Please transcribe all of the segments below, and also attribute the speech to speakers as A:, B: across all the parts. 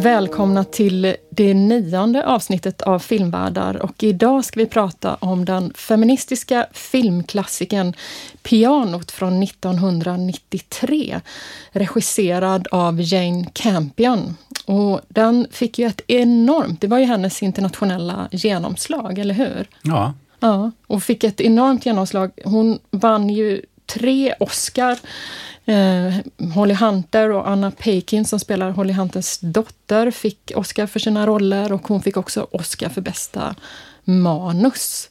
A: välkomna till det nionde avsnittet av Filmvärldar. Och idag ska vi prata om den feministiska filmklassikern Pianot från 1993, regisserad av Jane Campion. Och den fick ju ett enormt, det var ju hennes internationella genomslag, eller hur?
B: Ja.
A: Ja, och fick ett enormt genomslag. Hon vann ju tre Oscar Eh, Holly Hunter och Anna Paquin som spelar Holly Hunters dotter fick Oscar för sina roller och hon fick också Oscar för bästa manus.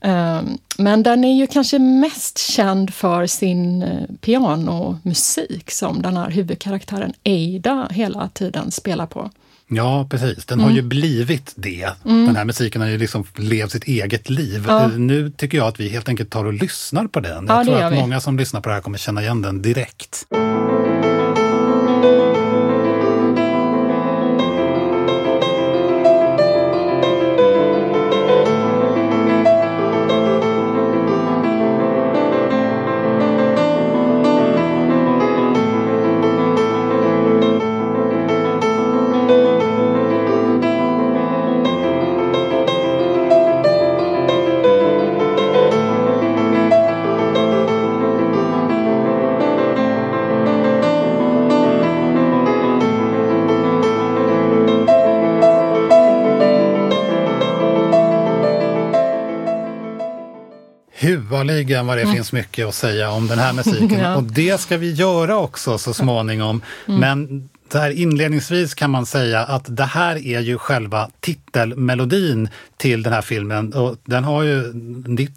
A: Eh, men den är ju kanske mest känd för sin eh, pianomusik som den här huvudkaraktären Ada hela tiden spelar på.
B: Ja, precis. Den mm. har ju blivit det. Mm. Den här musiken har ju liksom levt sitt eget liv. Ja. Nu tycker jag att vi helt enkelt tar och lyssnar på den. Jag ja, tror att vi. många som lyssnar på det här kommer känna igen den direkt. Huvaligen vad det mm. finns mycket att säga om den här musiken. ja. Och det ska vi göra också så småningom. Mm. Men där inledningsvis kan man säga att det här är ju själva titelmelodin till den här filmen. Och den har ju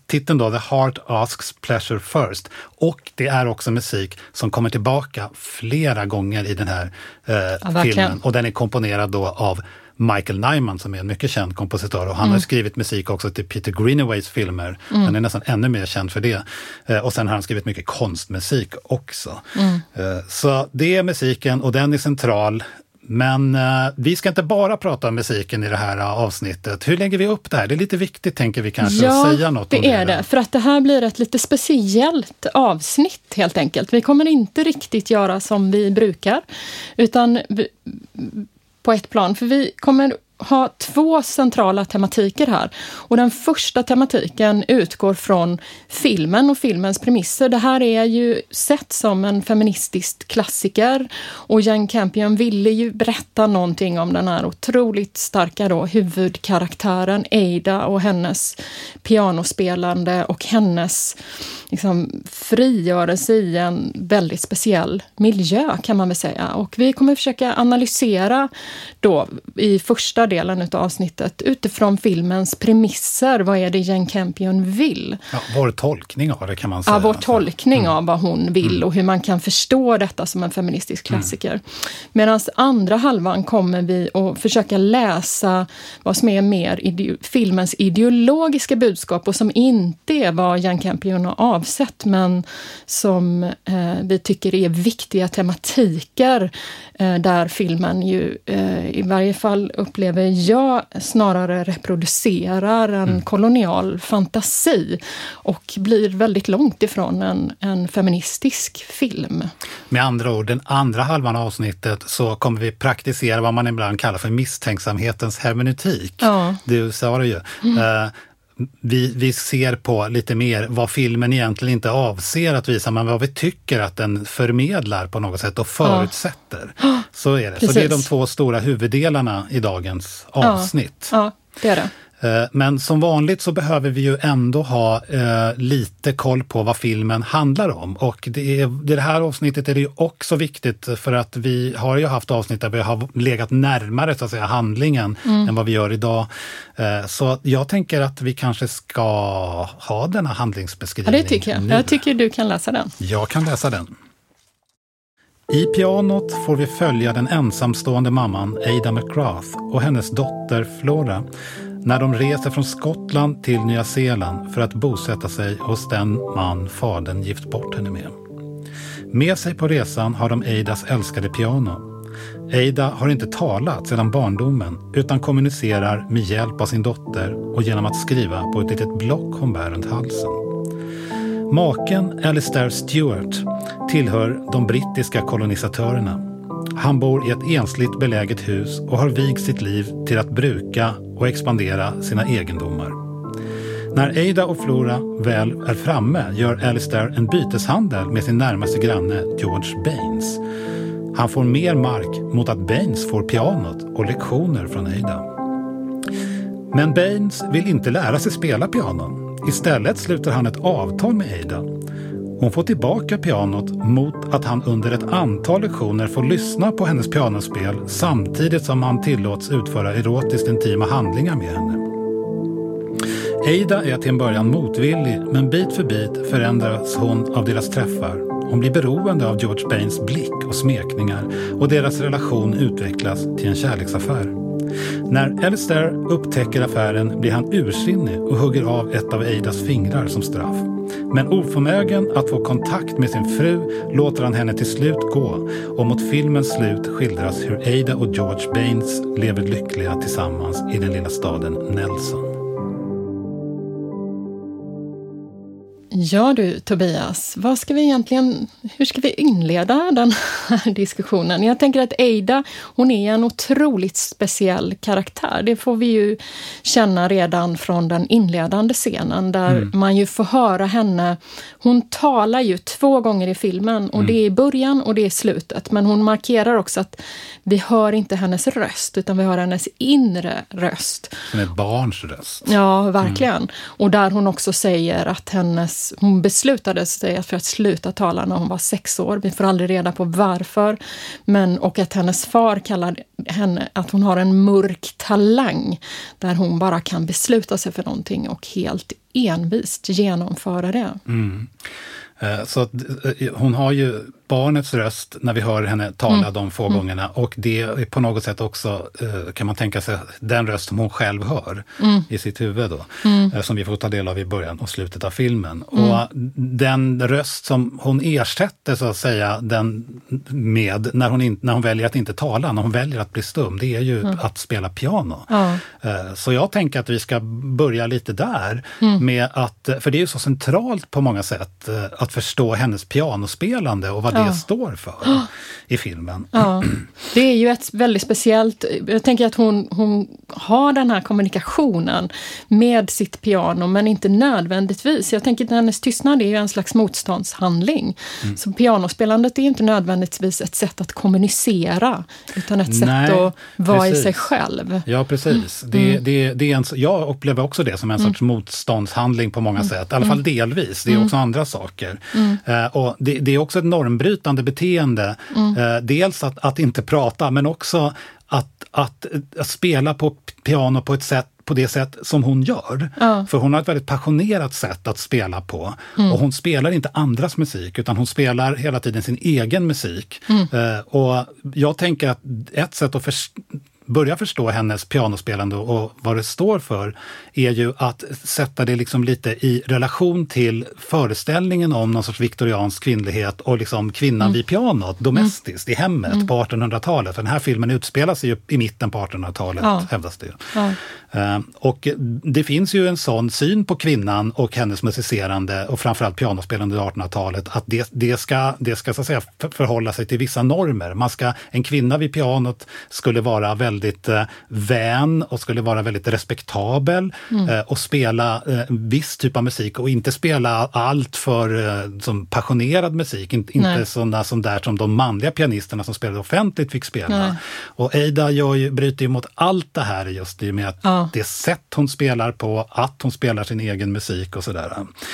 B: titeln då, The Heart Asks Pleasure First. Och det är också musik som kommer tillbaka flera gånger i den här eh, ja, filmen. Och den är komponerad då av Michael Nyman som är en mycket känd kompositör och han mm. har skrivit musik också till Peter Greenaways filmer. Mm. Han är nästan ännu mer känd för det. Eh, och sen har han skrivit mycket konstmusik också. Mm. Eh, så det är musiken och den är central. Men eh, vi ska inte bara prata om musiken i det här avsnittet. Hur lägger vi upp det här? Det är lite viktigt, tänker vi kanske, ja, att säga något
A: det
B: om det.
A: är det. För att det här blir ett lite speciellt avsnitt helt enkelt. Vi kommer inte riktigt göra som vi brukar, utan vi, på ett plan. För vi kommer ha två centrala tematiker här. Och den första tematiken utgår från filmen och filmens premisser. Det här är ju sett som en feministisk klassiker och Jane Campion ville ju berätta någonting om den här otroligt starka då, huvudkaraktären Ada och hennes pianospelande och hennes liksom, frigörelse i en väldigt speciell miljö kan man väl säga. Och vi kommer försöka analysera då i första delen av avsnittet utifrån filmens premisser. Vad är det Jane Campion vill?
B: Ja, vår tolkning av det kan man säga.
A: Ja, vår tolkning mm. av vad hon vill mm. och hur man kan förstå detta som en feministisk mm. klassiker. Mm. Medan andra halvan kommer vi att försöka läsa vad som är mer ide filmens ideologiska budskap och som inte är vad Jane Campion har avsett men som eh, vi tycker är viktiga tematiker eh, där filmen ju eh, i varje fall upplever jag snarare reproducerar en mm. kolonial fantasi och blir väldigt långt ifrån en, en feministisk film.
B: Med andra ord, den andra halvan av avsnittet så kommer vi praktisera vad man ibland kallar för misstänksamhetens hermeneutik. Ja. Du sa det ju. Mm. Uh, vi, vi ser på lite mer vad filmen egentligen inte avser att visa, men vad vi tycker att den förmedlar på något sätt och förutsätter. Ja. Så är det. Precis. Så det är de två stora huvuddelarna i dagens avsnitt.
A: Ja, ja det är det.
B: Eh, men som vanligt så behöver vi ju ändå ha eh, lite koll på vad filmen handlar om. Och det, är, det här avsnittet är det ju också viktigt för att vi har ju haft avsnitt där vi har legat närmare så att säga, handlingen mm. än vad vi gör idag. Eh, så jag tänker att vi kanske ska ha denna handlingsbeskrivning.
A: Ja, det tycker jag. Nu. Jag tycker du kan läsa den.
B: Jag kan läsa den. I pianot får vi följa den ensamstående mamman Ada McGrath och hennes dotter Flora när de reser från Skottland till Nya Zeeland för att bosätta sig hos den man fadern gift bort henne med. Med sig på resan har de Eidas älskade piano. Eida har inte talat sedan barndomen utan kommunicerar med hjälp av sin dotter och genom att skriva på ett litet block hon bär runt halsen. Maken Alistair Stewart tillhör de brittiska kolonisatörerna Han bor i ett ensligt beläget hus och har vigt sitt liv till att bruka och expandera sina egendomar. När Ada och Flora väl är framme gör Alistair en byteshandel med sin närmaste granne George Baines. Han får mer mark mot att Baines får pianot och lektioner från Ada. Men Baines vill inte lära sig spela pianon. Istället sluter han ett avtal med Ada hon får tillbaka pianot mot att han under ett antal lektioner får lyssna på hennes pianospel samtidigt som han tillåts utföra erotiskt intima handlingar med henne. Ada är till en början motvillig, men bit för bit förändras hon av deras träffar. Hon blir beroende av George Baines blick och smekningar och deras relation utvecklas till en kärleksaffär. När Alistair upptäcker affären blir han ursinnig och hugger av ett av Adas fingrar som straff. Men oförmögen att få kontakt med sin fru låter han henne till slut gå och mot filmens slut skildras hur Ada och George Baines lever lyckliga tillsammans i den lilla staden Nelson.
A: Ja du Tobias, vad ska vi egentligen, hur ska vi inleda den här diskussionen? Jag tänker att Ada, hon är en otroligt speciell karaktär. Det får vi ju känna redan från den inledande scenen där mm. man ju får höra henne. Hon talar ju två gånger i filmen och mm. det är i början och det är i slutet. Men hon markerar också att vi hör inte hennes röst utan vi hör hennes inre röst.
B: Som ett barns röst.
A: Ja, verkligen. Mm. Och där hon också säger att hennes hon beslutade sig för att sluta tala när hon var sex år. Vi får aldrig reda på varför. Men, och att hennes far kallar henne att hon har en mörk talang där hon bara kan besluta sig för någonting och helt envist genomföra det.
B: Mm. Eh, så att, eh, hon har ju barnets röst när vi hör henne tala mm. de få mm. gångerna och det är på något sätt också, eh, kan man tänka sig, den röst som hon själv hör mm. i sitt huvud då, mm. som vi får ta del av i början och slutet av filmen. Mm. Och den röst som hon ersätter så att säga den med när hon, in, när hon väljer att inte tala, när hon väljer att bli stum, det är ju mm. att spela piano. Ja. Så jag tänker att vi ska börja lite där med att, för det är ju så centralt på många sätt att förstå hennes pianospelande och vad ja. det står för i filmen.
A: Ja. Det är ju ett väldigt speciellt... Jag tänker att hon, hon har den här kommunikationen med sitt piano, men inte nödvändigtvis. Jag tänker att hennes tystnad är ju en slags motståndshandling. Mm. Så pianospelandet är inte nödvändigtvis ett sätt att kommunicera, utan ett Nej, sätt att vara precis. i sig själv.
B: Ja, precis. Mm. Det, det, det är en, jag upplever också det som en mm. sorts motståndshandling på många mm. sätt, i alla fall mm. delvis. Det är också andra saker. Mm. Uh, och det, det, är också ett normbrytande beteende. Mm. Uh, dels att, att inte prata, men också att, att, att, spela på piano på ett sätt på det sätt som hon gör. Ja. För hon har ett väldigt passionerat sätt att spela på. Mm. Och hon spelar inte andras musik utan hon spelar hela tiden sin egen musik. Mm. Uh, och jag tänker att ett sätt att börja förstå hennes pianospelande och vad det står för är ju att sätta det liksom lite i relation till föreställningen om någon sorts viktoriansk kvinnlighet och liksom kvinnan mm. vid pianot, domestiskt, mm. i hemmet mm. på 1800-talet. För den här filmen utspelar sig ju i mitten på 1800-talet, ja. hävdas det. Ja. Uh, och det finns ju en sån syn på kvinnan och hennes musicerande och framförallt pianospelande i 1800-talet, att det, det, ska, det ska så att säga förhålla sig till vissa normer. Man ska, en kvinna vid pianot skulle vara väldigt väldigt eh, vän och skulle vara väldigt respektabel mm. eh, och spela eh, viss typ av musik och inte spela allt för eh, som passionerad musik. In, inte sådana som där som de manliga pianisterna som spelade offentligt fick spela. Nej. Och gör ju, bryter ju mot allt det här just i och med att ja. det sätt hon spelar på, att hon spelar sin egen musik och sådär.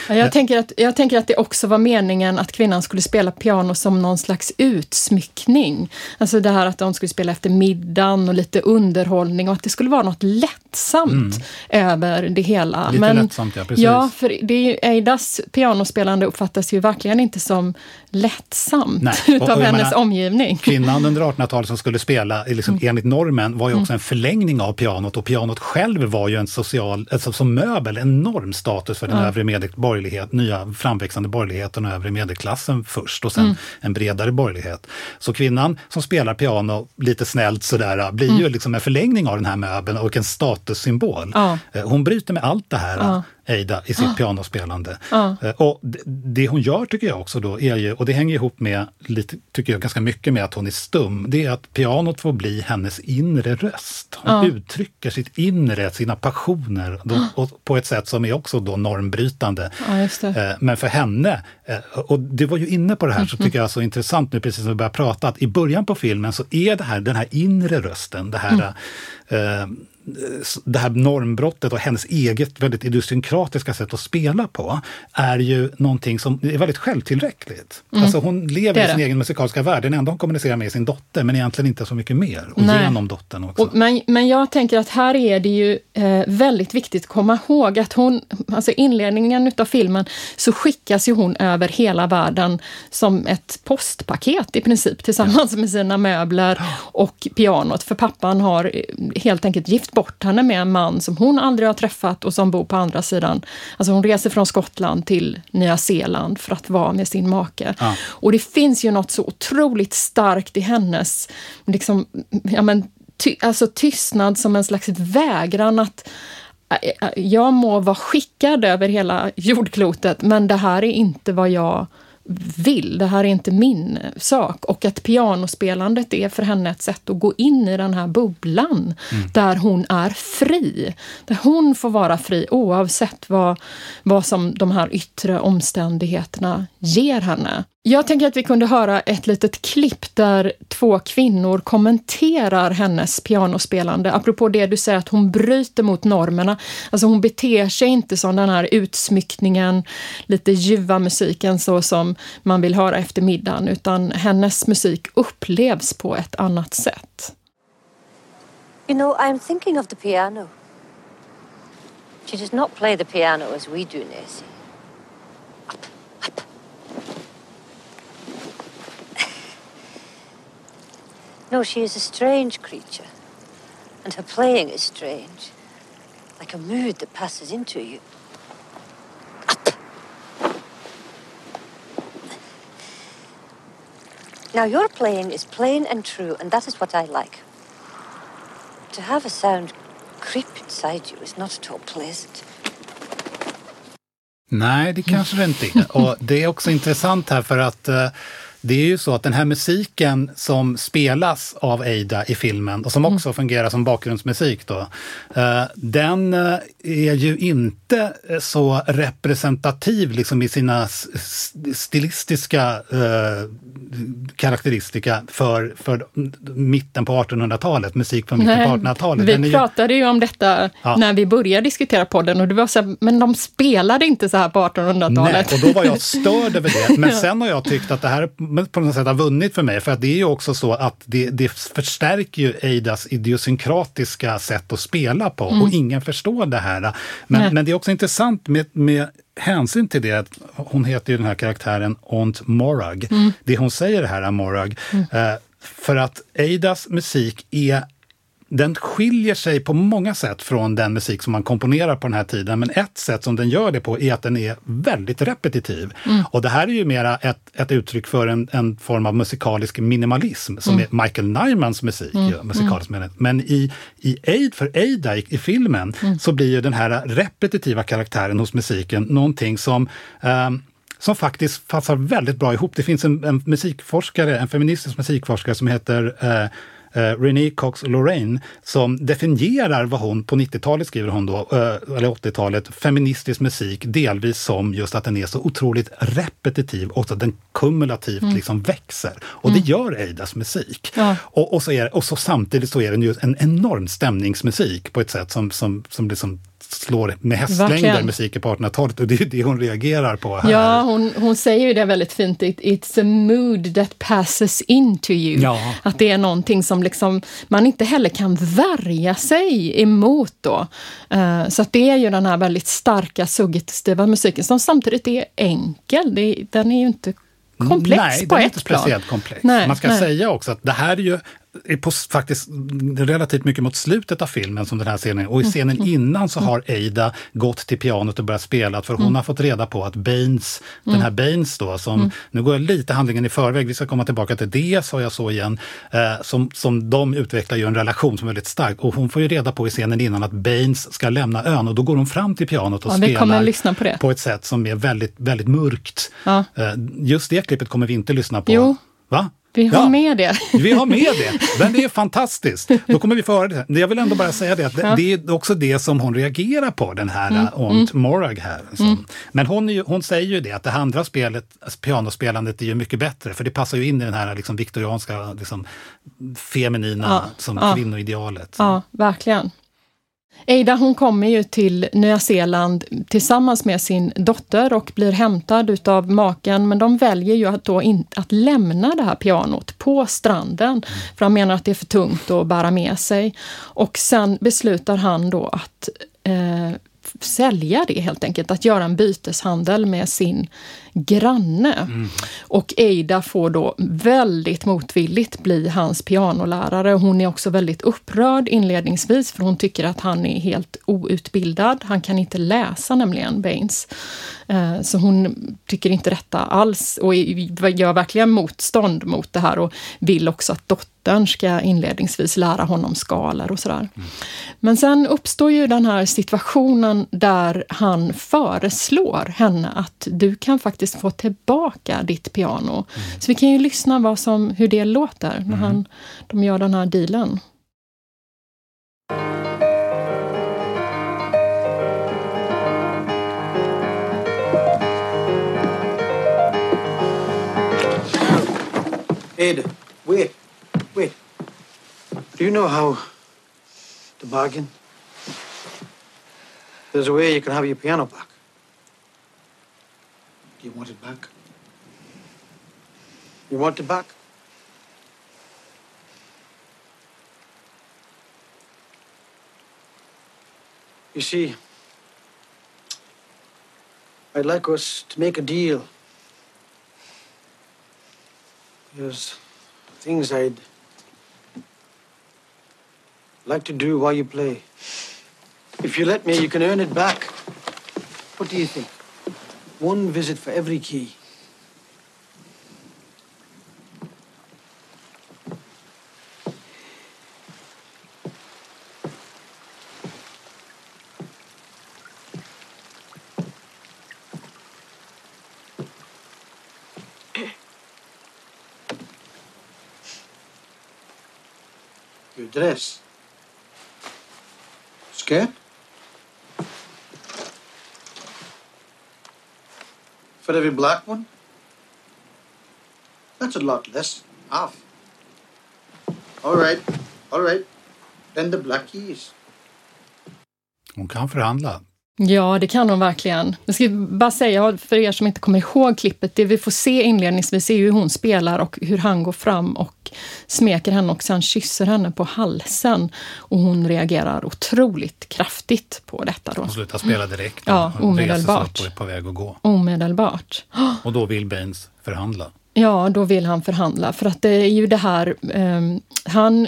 A: Ja, jag, tänker att, jag tänker att det också var meningen att kvinnan skulle spela piano som någon slags utsmyckning. Alltså det här att de skulle spela efter middagen och lite lite underhållning och att det skulle vara något lättsamt mm. över det hela.
B: Lite Men, lättsamt, ja. Precis.
A: Ja, för det är ju, Eidas pianospelande uppfattas ju verkligen inte som lättsamt Nej. utav och, hennes menar, omgivning.
B: Kvinnan under 1800-talet som skulle spela liksom, mm. enligt normen var ju också mm. en förlängning av pianot och pianot själv var ju en social, alltså som möbel, enorm status för den ja. övre medel, borgerlighet, nya framväxande borgerligheten och övre medelklassen först och sen mm. en bredare borgerlighet. Så kvinnan som spelar piano lite snällt sådär blir mm. Ju liksom en förlängning av den här möbeln och en statussymbol. Ja. Eh, hon bryter med allt det här. Ja. Eida i sitt ah. pianospelande. Ah. Och det hon gör tycker jag också då är ju, och det hänger ihop med, lite, tycker jag ganska mycket med att hon är stum, det är att pianot får bli hennes inre röst. Hon ah. uttrycker sitt inre, sina passioner då, och på ett sätt som är också då normbrytande. Men för henne, och du var ju inne på det här, så tycker jag är så intressant nu precis när vi börjar prata, att i början på filmen så är det här, den här inre rösten, det här mm Eh, det här normbrottet och hennes eget väldigt idiosynkratiska sätt att spela på är ju någonting som är väldigt självtillräckligt. Mm. Alltså hon lever i sin egen musikaliska värld. Den enda hon kommunicerar med är sin dotter, men egentligen inte så mycket mer. Och Nej. genom dottern också. Och,
A: men, men jag tänker att här är det ju eh, väldigt viktigt att komma ihåg att hon, alltså inledningen utav filmen, så skickas ju hon över hela världen som ett postpaket i princip, tillsammans ja. med sina möbler och pianot. För pappan har helt enkelt gift bort henne med en man som hon aldrig har träffat och som bor på andra sidan. Alltså hon reser från Skottland till Nya Zeeland för att vara med sin make. Ja. Och det finns ju något så otroligt starkt i hennes liksom, ja men, ty, alltså tystnad som en slags vägran att jag må vara skickad över hela jordklotet, men det här är inte vad jag vill. Det här är inte min sak. Och att pianospelandet är för henne ett sätt att gå in i den här bubblan mm. där hon är fri. Där hon får vara fri oavsett vad, vad som de här yttre omständigheterna ger henne. Jag tänker att vi kunde höra ett litet klipp där två kvinnor kommenterar hennes pianospelande. Apropå det du säger att hon bryter mot normerna. Alltså hon beter sig inte som den här utsmyckningen, lite ljuva musiken så som man vill höra efter middagen, utan hennes musik upplevs på ett annat sätt.
C: You know, I'm thinking of the piano. She does not play the piano as we do, Nessie. No, she is a strange creature. And her playing is strange. Like a mood that passes into you. Now, your playing is plain and true, and that is what I like. To have a sound creep inside you is not at all pleasant.
B: Nej, det kanske det inte är. Och det är också intressant här för att uh, det är ju så att den här musiken som spelas av Ada i filmen och som också mm. fungerar som bakgrundsmusik då, eh, den eh, är ju inte så representativ liksom i sina stilistiska eh, karaktäristika för, för mitten på 1800-talet, musik från mitten på 1800-talet.
A: Vi ju... pratade ju om detta ja. när vi började diskutera podden och det var så här, men de spelade inte så här på 1800-talet.
B: Nej, och då var jag störd över det. Men sen har jag tyckt att det här på något sätt har vunnit för mig. För att det är ju också så att det, det förstärker ju Eidas idiosynkratiska sätt att spela på mm. och ingen förstår det här. Men, men det är också intressant med, med hänsyn till det, hon heter ju den här karaktären Aunt Morag. Mm. Det hon säger här, Morag, mm. eh, för att Eidas musik är den skiljer sig på många sätt från den musik som man komponerar på den här tiden. Men ett sätt som den gör det på är att den är väldigt repetitiv. Mm. Och det här är ju mera ett, ett uttryck för en, en form av musikalisk minimalism som mm. är Michael Nymans musik. Mm. Musikalisk mm. Men i, i Aid, för Ada i, filmen mm. så blir ju den här repetitiva karaktären hos musiken någonting som um, som faktiskt passar väldigt bra ihop. Det finns en, en musikforskare, en feministisk musikforskare som heter eh, Renée Cox Lorraine som definierar vad hon, på 90-talet skriver hon då, eh, eller 80-talet, feministisk musik delvis som just att den är så otroligt repetitiv och att den kumulativt mm. liksom växer. Och mm. det gör Eidas musik. Ja. Och, och, så är, och så samtidigt så är den ju en enorm stämningsmusik på ett sätt som, som, som liksom slår med hästlängder musiken på 1800-talet och det är det hon reagerar på här.
A: Ja, hon, hon säger ju det väldigt fint, It, it's a mood that passes into you. Ja. Att det är någonting som liksom man inte heller kan värja sig emot då. Uh, så att det är ju den här väldigt starka suggestiva musiken som samtidigt är enkel. Det, den är ju inte komplex
B: nej,
A: på
B: ett
A: inte
B: speciellt komplex. Nej, Man ska nej. säga också att det här är ju är på, faktiskt relativt mycket mot slutet av filmen som den här scenen Och i mm. scenen mm. innan så har Ada gått till pianot och börjat spela för hon mm. har fått reda på att Baines, mm. den här Baines då, som, mm. nu går jag lite handlingen i förväg, vi ska komma tillbaka till det, sa jag så igen, eh, som, som de utvecklar ju en relation som är väldigt stark. Och hon får ju reda på i scenen innan att Baines ska lämna ön och då går hon fram till pianot och ja, spelar
A: på,
B: på, ett sätt som är väldigt, väldigt mörkt. Ja. Eh, just det klippet kommer vi inte lyssna på.
A: Jo.
B: Va?
A: Vi har ja, med det.
B: Vi har med det, men det är fantastiskt. Då kommer vi få höra det. Jag vill ändå bara säga det, att ja. det är också det som hon reagerar på, den här mm. Ont mm. Morag här. Mm. Men hon, ju, hon säger ju det, att det andra spelet, pianospelandet är ju mycket bättre, för det passar ju in i den här liksom, viktorianska, liksom, feminina ja. som ja. kvinnoidealet.
A: Ja, verkligen. Eida hon kommer ju till Nya Zeeland tillsammans med sin dotter och blir hämtad utav maken, men de väljer ju att, då in, att lämna det här pianot på stranden, för han menar att det är för tungt att bära med sig. Och sen beslutar han då att eh, sälja det helt enkelt, att göra en byteshandel med sin granne. Mm. Och Eida får då väldigt motvilligt bli hans pianolärare. Hon är också väldigt upprörd inledningsvis för hon tycker att han är helt outbildad. Han kan inte läsa nämligen, Baines. Eh, så hon tycker inte detta alls och gör verkligen motstånd mot det här och vill också att dottern ska inledningsvis lära honom skalor och sådär. Mm. Men sen uppstår ju den här situationen där han föreslår henne att du kan faktiskt få tillbaka ditt piano. Mm. Så vi kan ju lyssna vad som, hur det låter när mm. han, de gör den här dealen.
D: Ed, wait. Do you know how to bargain? There's a way you can have your piano back. Do you want it back? You want it back? You see, I'd like us to make a deal. There's things I'd like to do while you play. If you let me, you can earn it back. What do you think? One visit for every key. Your dress. For black one? That's a lot less. Half. All right. All right. Then the black keys.
B: Hon kan förhandla.
A: Ja, det kan hon verkligen. Jag ska bara säga för er som inte kommer ihåg klippet, det vi får se inledningsvis är hur hon spelar och hur han går fram och smeker henne och sen kysser henne på halsen. Och hon reagerar otroligt kraftigt på detta. Då.
B: Hon slutar spela direkt.
A: Ja, omedelbart.
B: och är på väg att gå.
A: Omedelbart.
B: Och då vill Baines förhandla.
A: Ja, då vill han förhandla för att det är ju det här, eh, han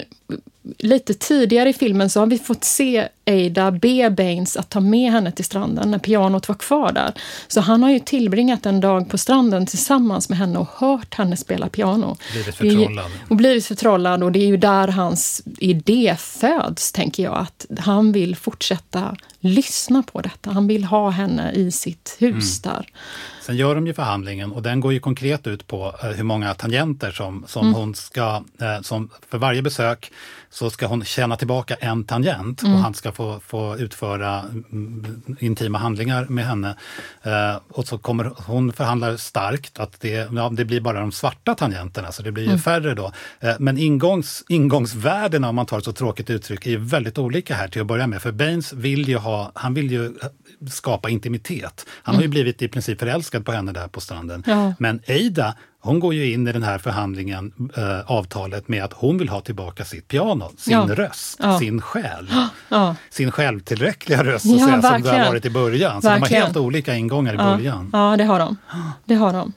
A: lite tidigare i filmen så har vi fått se Ada be Baines att ta med henne till stranden när pianot var kvar där. Så han har ju tillbringat en dag på stranden tillsammans med henne och hört henne spela piano.
B: Blivit förtrollad.
A: Och blivit förtrollad och det är ju där hans idé föds, tänker jag. Att han vill fortsätta lyssna på detta. Han vill ha henne i sitt hus mm. där.
B: Sen gör de ju förhandlingen och den går ju konkret ut på eh, hur många tangenter som, som mm. hon ska, eh, som för varje besök så ska hon tjäna tillbaka en tangent mm. och han ska få, få utföra mm, intima handlingar med henne. Eh, och så kommer hon förhandla starkt att det, ja, det blir bara de svarta tangenterna, så det blir ju mm. färre då. Eh, men ingångs, ingångsvärdena, om man tar ett så tråkigt uttryck, är väldigt olika här till att börja med. För Baines vill ju ha, han vill ju skapa intimitet. Han har ju mm. blivit i princip förälskad på henne där på stranden. Ja. Men Eida, hon går ju in i den här förhandlingen, äh, avtalet, med att hon vill ha tillbaka sitt piano, sin ja. röst, ja. sin själ. Ja. Sin självtillräckliga röst, så säga, som det har varit i början. Så verkligen. de har helt olika ingångar i början.
A: Ja, det har de. Det har de.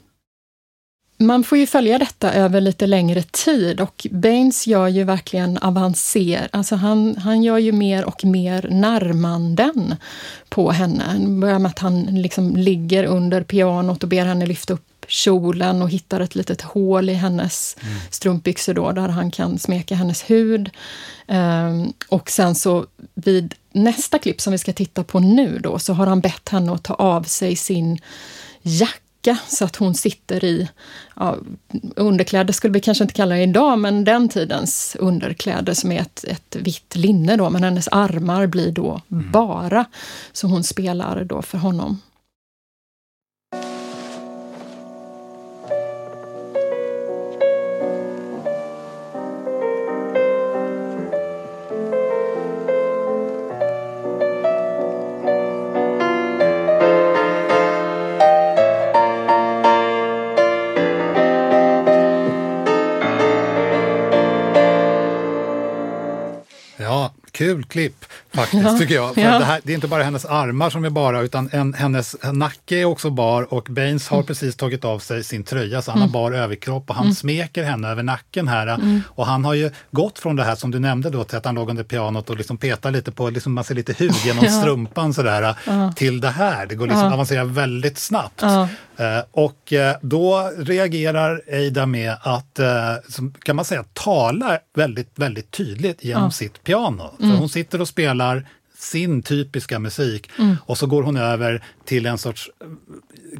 A: man får ju följa detta över lite längre tid och Baines gör ju verkligen avancer, alltså han, han gör ju mer och mer närmanden på henne. Det börjar med att han liksom ligger under pianot och ber henne lyfta upp kjolen och hittar ett litet hål i hennes mm. strumpbyxor då, där han kan smeka hennes hud. Um, och sen så vid nästa klipp som vi ska titta på nu då, så har han bett henne att ta av sig sin jacka så att hon sitter i ja, underkläder, skulle vi kanske inte kalla det idag, men den tidens underkläder som är ett, ett vitt linne då, men hennes armar blir då mm. bara. Så hon spelar då för honom.
B: Kul klipp faktiskt, ja. tycker jag. För ja. det, här, det är inte bara hennes armar som är bara, utan en, hennes nacke är också bar och Baines har mm. precis tagit av sig sin tröja, så han mm. har bar överkropp och han mm. smeker henne över nacken här. Mm. Och han har ju gått från det här som du nämnde då, till att han låg under pianot och liksom petar lite på, liksom man ser lite hud genom ja. strumpan sådär, till det här. Det går liksom ja. avancerar väldigt snabbt. Eh, och eh, då reagerar Eida med att, eh, kan man säga, tala väldigt, väldigt tydligt genom ja. sitt piano. Mm. För hon sitter och spelar sin typiska musik mm. och så går hon över till en sorts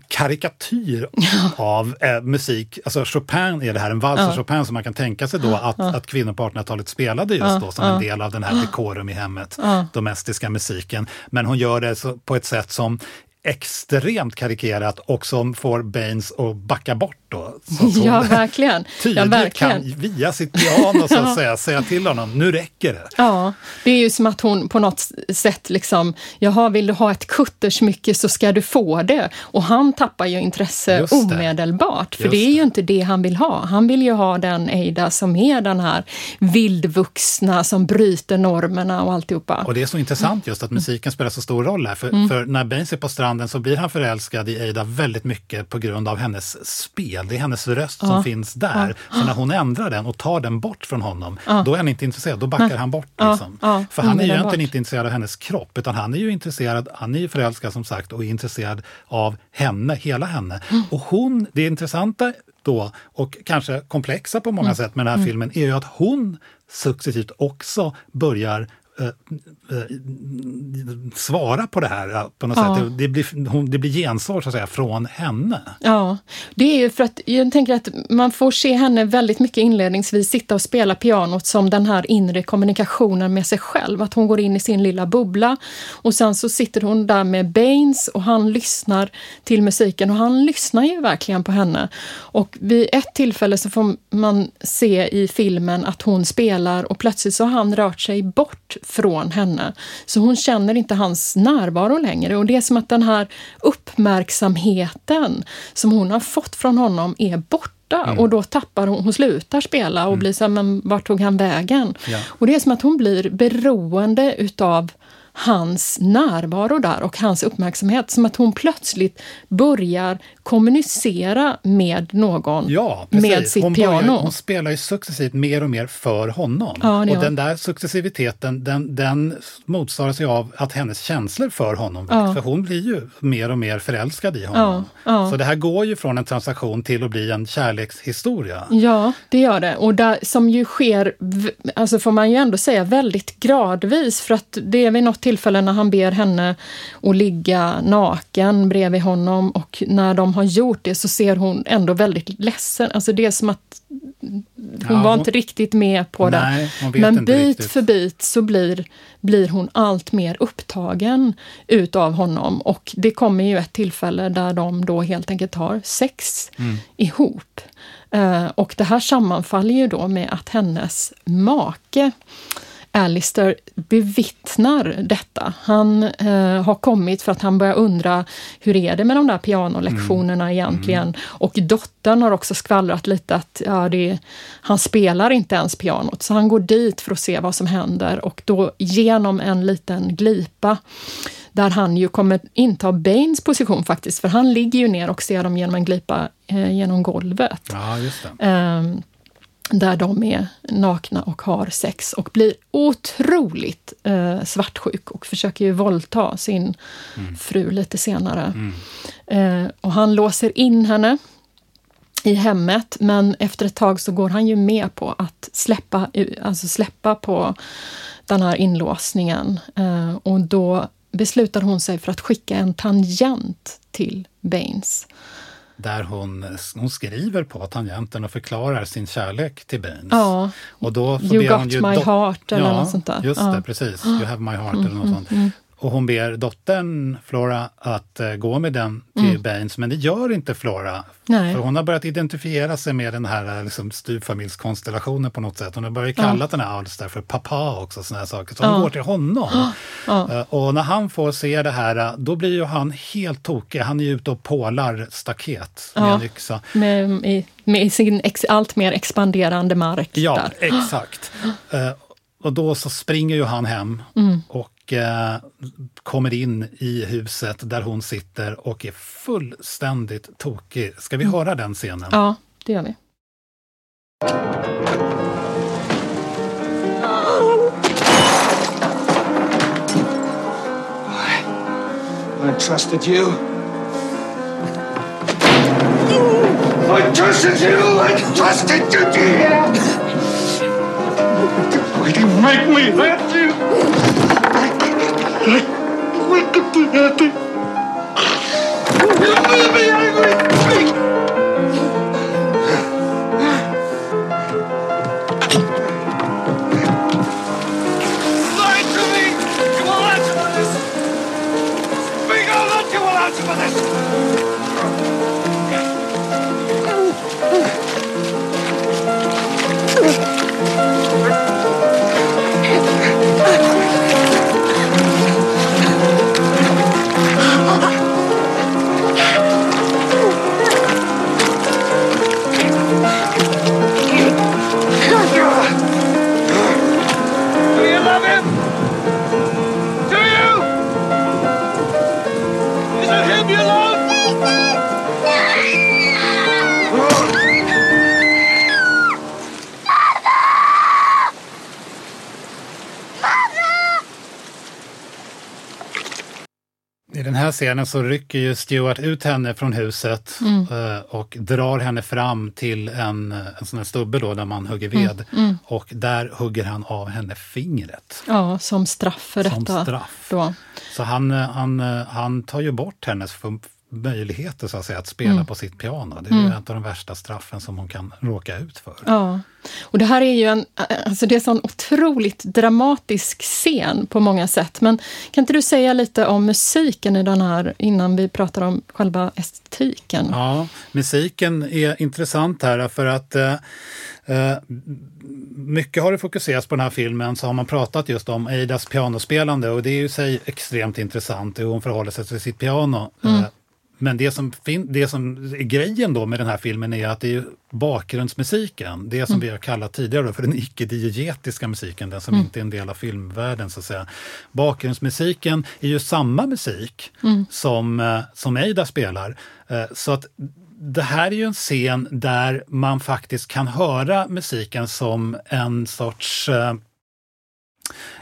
B: karikatyr av eh, musik. Alltså Chopin är det här, en vals av ja. Chopin som man kan tänka sig då att, ja. att kvinnor på 1800-talet spelade just då som en del av den här dekorum i hemmet, domestiska musiken. Men hon gör det på ett sätt som extremt karikerat och som får Baines att backa bort då.
A: Ja, verkligen.
B: Tydligt ja, verkligen. kan via sitt piano så att säga säga till honom, nu räcker det.
A: Ja, det är ju som att hon på något sätt liksom, jaha, vill du ha ett kuttersmycke så ska du få det. Och han tappar ju intresse Just omedelbart, för Just det är ju inte det han vill ha. Han vill ju ha den Eida som är den här vildvuxna som bryter normerna och alltihopa.
B: Och det är så intressant just att musiken spelar så stor roll här, för, mm. för när Baines är på stranden så blir han förälskad i Eida väldigt mycket på grund av hennes spel fel. Det är hennes röst som finns där. Så när hon ändrar den och tar den bort från honom, då är han inte intresserad. Då backar han bort. Liksom. För han är ju egentligen inte intresserad av hennes kropp, utan han är ju intresserad, han är ju förälskad som sagt och är intresserad av henne, hela henne. Mm. Och hon, det intressanta då, och kanske komplexa på många mm. sätt med den här mm. filmen, är ju att hon successivt också börjar eh, svara på det här på något ja. sätt. Det blir, det blir gensvar så att säga från henne.
A: Ja, det är ju för att jag tänker att man får se henne väldigt mycket inledningsvis sitta och spela pianot som den här inre kommunikationen med sig själv. Att hon går in i sin lilla bubbla och sen så sitter hon där med Baines och han lyssnar till musiken och han lyssnar ju verkligen på henne. Och vid ett tillfälle så får man se i filmen att hon spelar och plötsligt så har han rört sig bort från henne. Så hon känner inte hans närvaro längre och det är som att den här uppmärksamheten som hon har fått från honom är borta. Mm. Och då tappar hon, hon slutar spela och mm. blir så här, men vart tog han vägen? Ja. Och det är som att hon blir beroende utav hans närvaro där och hans uppmärksamhet. Som att hon plötsligt börjar kommunicera med någon ja, med sitt
B: hon
A: piano. Börjar,
B: hon spelar ju successivt mer och mer för honom. Ja, och den där successiviteten den, den motsvaras ju av att hennes känslor för honom ja. För hon blir ju mer och mer förälskad i honom. Ja, Så det här går ju från en transaktion till att bli en kärlekshistoria.
A: Ja, det gör det. Och där, som ju sker, alltså får man ju ändå säga, väldigt gradvis. För att det är vid något tillfälle när han ber henne att ligga naken bredvid honom och när de har gjort det så ser hon ändå väldigt ledsen. Alltså det är som att hon ja, var hon, inte riktigt med på nej, det. Men bit riktigt. för bit så blir, blir hon allt mer upptagen utav honom. Och det kommer ju ett tillfälle där de då helt enkelt har sex mm. ihop. Uh, och det här sammanfaller ju då med att hennes make Alistair bevittnar detta. Han eh, har kommit för att han börjar undra hur är det med de där pianolektionerna mm. egentligen? Mm. Och dottern har också skvallrat lite att ja, det, han spelar inte ens pianot, så han går dit för att se vad som händer och då genom en liten glipa där han ju kommer inta Baines position faktiskt, för han ligger ju ner och ser dem genom en glipa eh, genom golvet.
B: Ja, just det.
A: Eh, där de är nakna och har sex och blir otroligt eh, svartsjuk och försöker ju våldta sin mm. fru lite senare. Mm. Eh, och han låser in henne i hemmet, men efter ett tag så går han ju med på att släppa, alltså släppa på den här inlåsningen. Eh, och då beslutar hon sig för att skicka en tangent till Baines.
B: Där hon, hon skriver på tangenten och förklarar sin kärlek till Baines.
A: Ja,
B: och då
A: you got my heart eller
B: ja,
A: något sånt där.
B: just det, precis. You have my heart eller något mm, sånt. Mm. Och hon ber dottern Flora att uh, gå med den till mm. Baines, men det gör inte Flora. Nej. För hon har börjat identifiera sig med den här liksom, styvfamiljskonstellationen på något sätt. Hon har börjat kalla ja. den här Alistair för pappa också, såna här saker. Så hon ja. går till honom. Ja. Uh, och när han får se det här, då blir ju han helt tokig. Han är ju ute och pålar staket med en yxa.
A: Med, med sin ex, allt mer expanderande mark.
B: Ja,
A: där.
B: exakt. och då så springer ju han hem mm. och och eh, kommer in i huset där hon sitter och är fullständigt tokig. Ska vi mm. höra den scenen?
A: Ja, det gör vi.
D: I trusted you. I trusted you! I trusted you, dear! Why do you make me hurt you? Look at the nothing. You made me angry.
B: Scenen så rycker ju Stuart ut henne från huset mm. Eh, och drar henne fram till en, en sån här stubbe då, där man hugger mm, ved. Mm. Mm. Och där hugger han av henne fingret.
A: Ja, som straff för
B: som
A: detta.
B: Straff. Då. Så han, han, han tar ju bort hennes möjligheter så att, säga, att spela mm. på sitt piano. Det är mm. ett av de värsta straffen som hon kan råka ut för.
A: Ja. Och det här är ju en, alltså det är en sån otroligt dramatisk scen på många sätt. Men kan inte du säga lite om musiken i den här innan vi pratar om själva estetiken?
B: Ja, musiken är intressant här för att eh, eh mycket har det fokuserats på den här filmen så har man pratat just om Aidas pianospelande och det är ju sig extremt intressant hur hon förhåller sig till sitt piano. Mm. Eh, men det som, det som är grejen då med den här filmen är att det är bakgrundsmusiken, det som mm. vi har kallat tidigare för den icke-diegetiska musiken, den som mm. inte är en del av filmvärlden. så att säga. Bakgrundsmusiken är ju samma musik mm. som, eh, som Eida spelar. Eh, så att det här är ju en scen där man faktiskt kan höra musiken som en sorts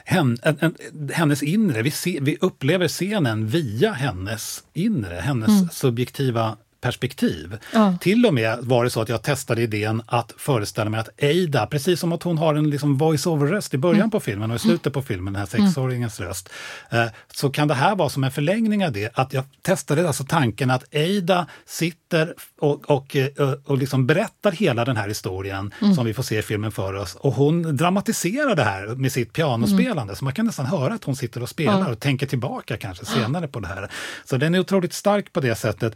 B: eh, hennes inre. Vi, se, vi upplever scenen via hennes inre, hennes mm. subjektiva perspektiv. Ja. Till och med var det så att jag testade idén att föreställa mig att Eida, precis som att hon har en liksom voice-over-röst i början mm. på filmen och i slutet på filmen, den här mm. sexåringens mm. röst, eh, så kan det här vara som en förlängning av det. Att jag testade alltså tanken att Eida sitter och, och, och, och liksom berättar hela den här historien mm. som vi får se i filmen för oss. Och hon dramatiserar det här med sitt pianospelande, mm. så man kan nästan höra att hon sitter och spelar ja. och tänker tillbaka kanske senare på det här. Så den är otroligt stark på det sättet.